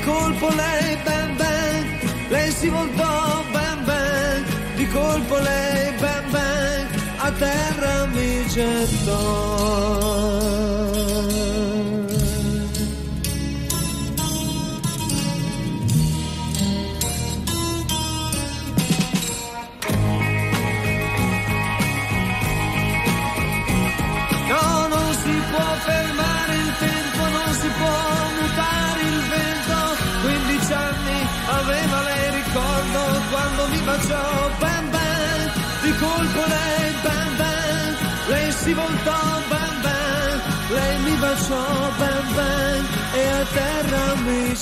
Colpo lei, bang bang, lei si voltò, bang bang, di colpo lei, bang bang, a terra mi gettò.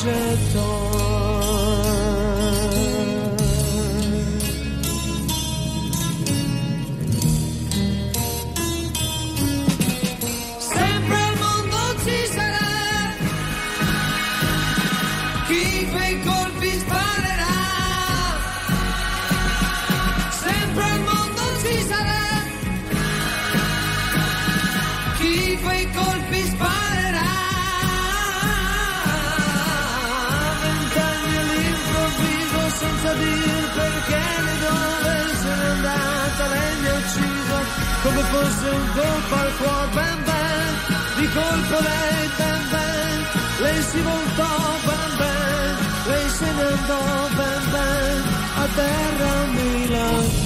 Terra mi fosse un colpo al cuore, bam bam, di colpo lei, bam bam, lei si voltò, bam bam, lei se ne andò, bam bam, a terra mi lasciò.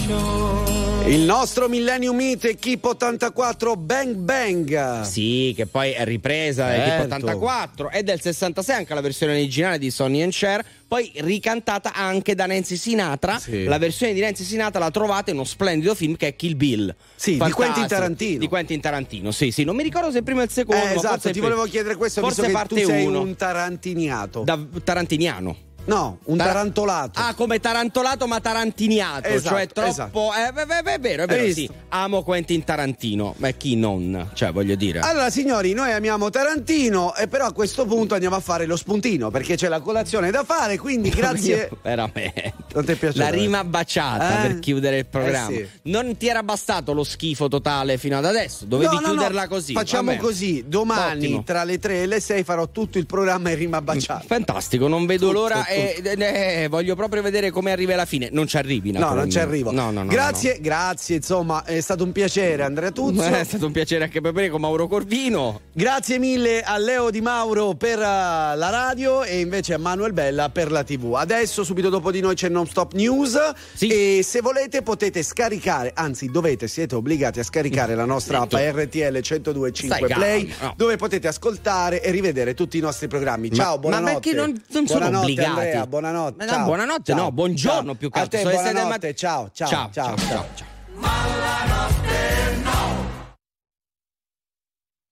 Il nostro Millennium Meet Equipe 84 Bang Bang. Sì, che poi è ripresa Certo. è tipo 84, è del 66 anche la versione originale di Sonny and Cher, poi ricantata anche da Nancy Sinatra. Sì. La versione di Nancy Sinatra la trovate in uno splendido film che è Kill Bill. Sì, di Fantastico. Quentin Tarantino. Di Quentin Tarantino, sì, sì, non mi ricordo se il primo e il secondo. Eh, esatto, ti volevo chiedere questo, Forse visto che parte tu sei uno. un tarantiniato. Da tarantiniano. No, un Tar- tarantolato. Ah, come tarantolato ma tarantiniato, Esatto, cioè troppo... esatto. Eh, beh, beh, è vero, è vero, sì. Amo Quentin Tarantino, ma chi non? Cioè, voglio dire... Allora, signori, noi amiamo Tarantino, e però a questo punto andiamo a fare lo spuntino perché c'è la colazione da fare. Quindi, grazie. Io, veramente. Non ti è piaciuto? La rima baciata Eh? per chiudere il programma. Eh sì. Non ti era bastato lo schifo totale fino ad adesso. Dovevi No, no, no, chiuderla così. Facciamo Vabbè. così: domani Ottimo. tra le 3 e le 6 farò tutto il programma in rima baciata. Fantastico, non vedo Tutto, l'ora. tutto. Eh, eh, voglio proprio vedere come arrivi alla fine. Non ci arrivi, No, non ci arrivo. No, no, no. grazie, grazie, insomma, è stato un piacere Andrea. Tuzzo. È stato un piacere anche per me con Mauro Corvino. Grazie mille a Leo Di Mauro per uh, la radio e invece a Manuel Bella per la TV. Adesso, subito dopo di noi, c'è Non Stop News. E se volete potete scaricare, anzi dovete, siete obbligati a scaricare la nostra app RTL 1025 Stai Play, dove potete ascoltare e rivedere tutti i nostri programmi. Ma- Ciao, ma buonanotte. perché non- non sono obbligati? Andrea, buonanotte. No, buonanotte Ciao. no, buongiorno Ciao. più che A altro. te, Sono le sei del buonanotte, ciao, ciao, Ciao, ciao. ciao, ciao. ciao.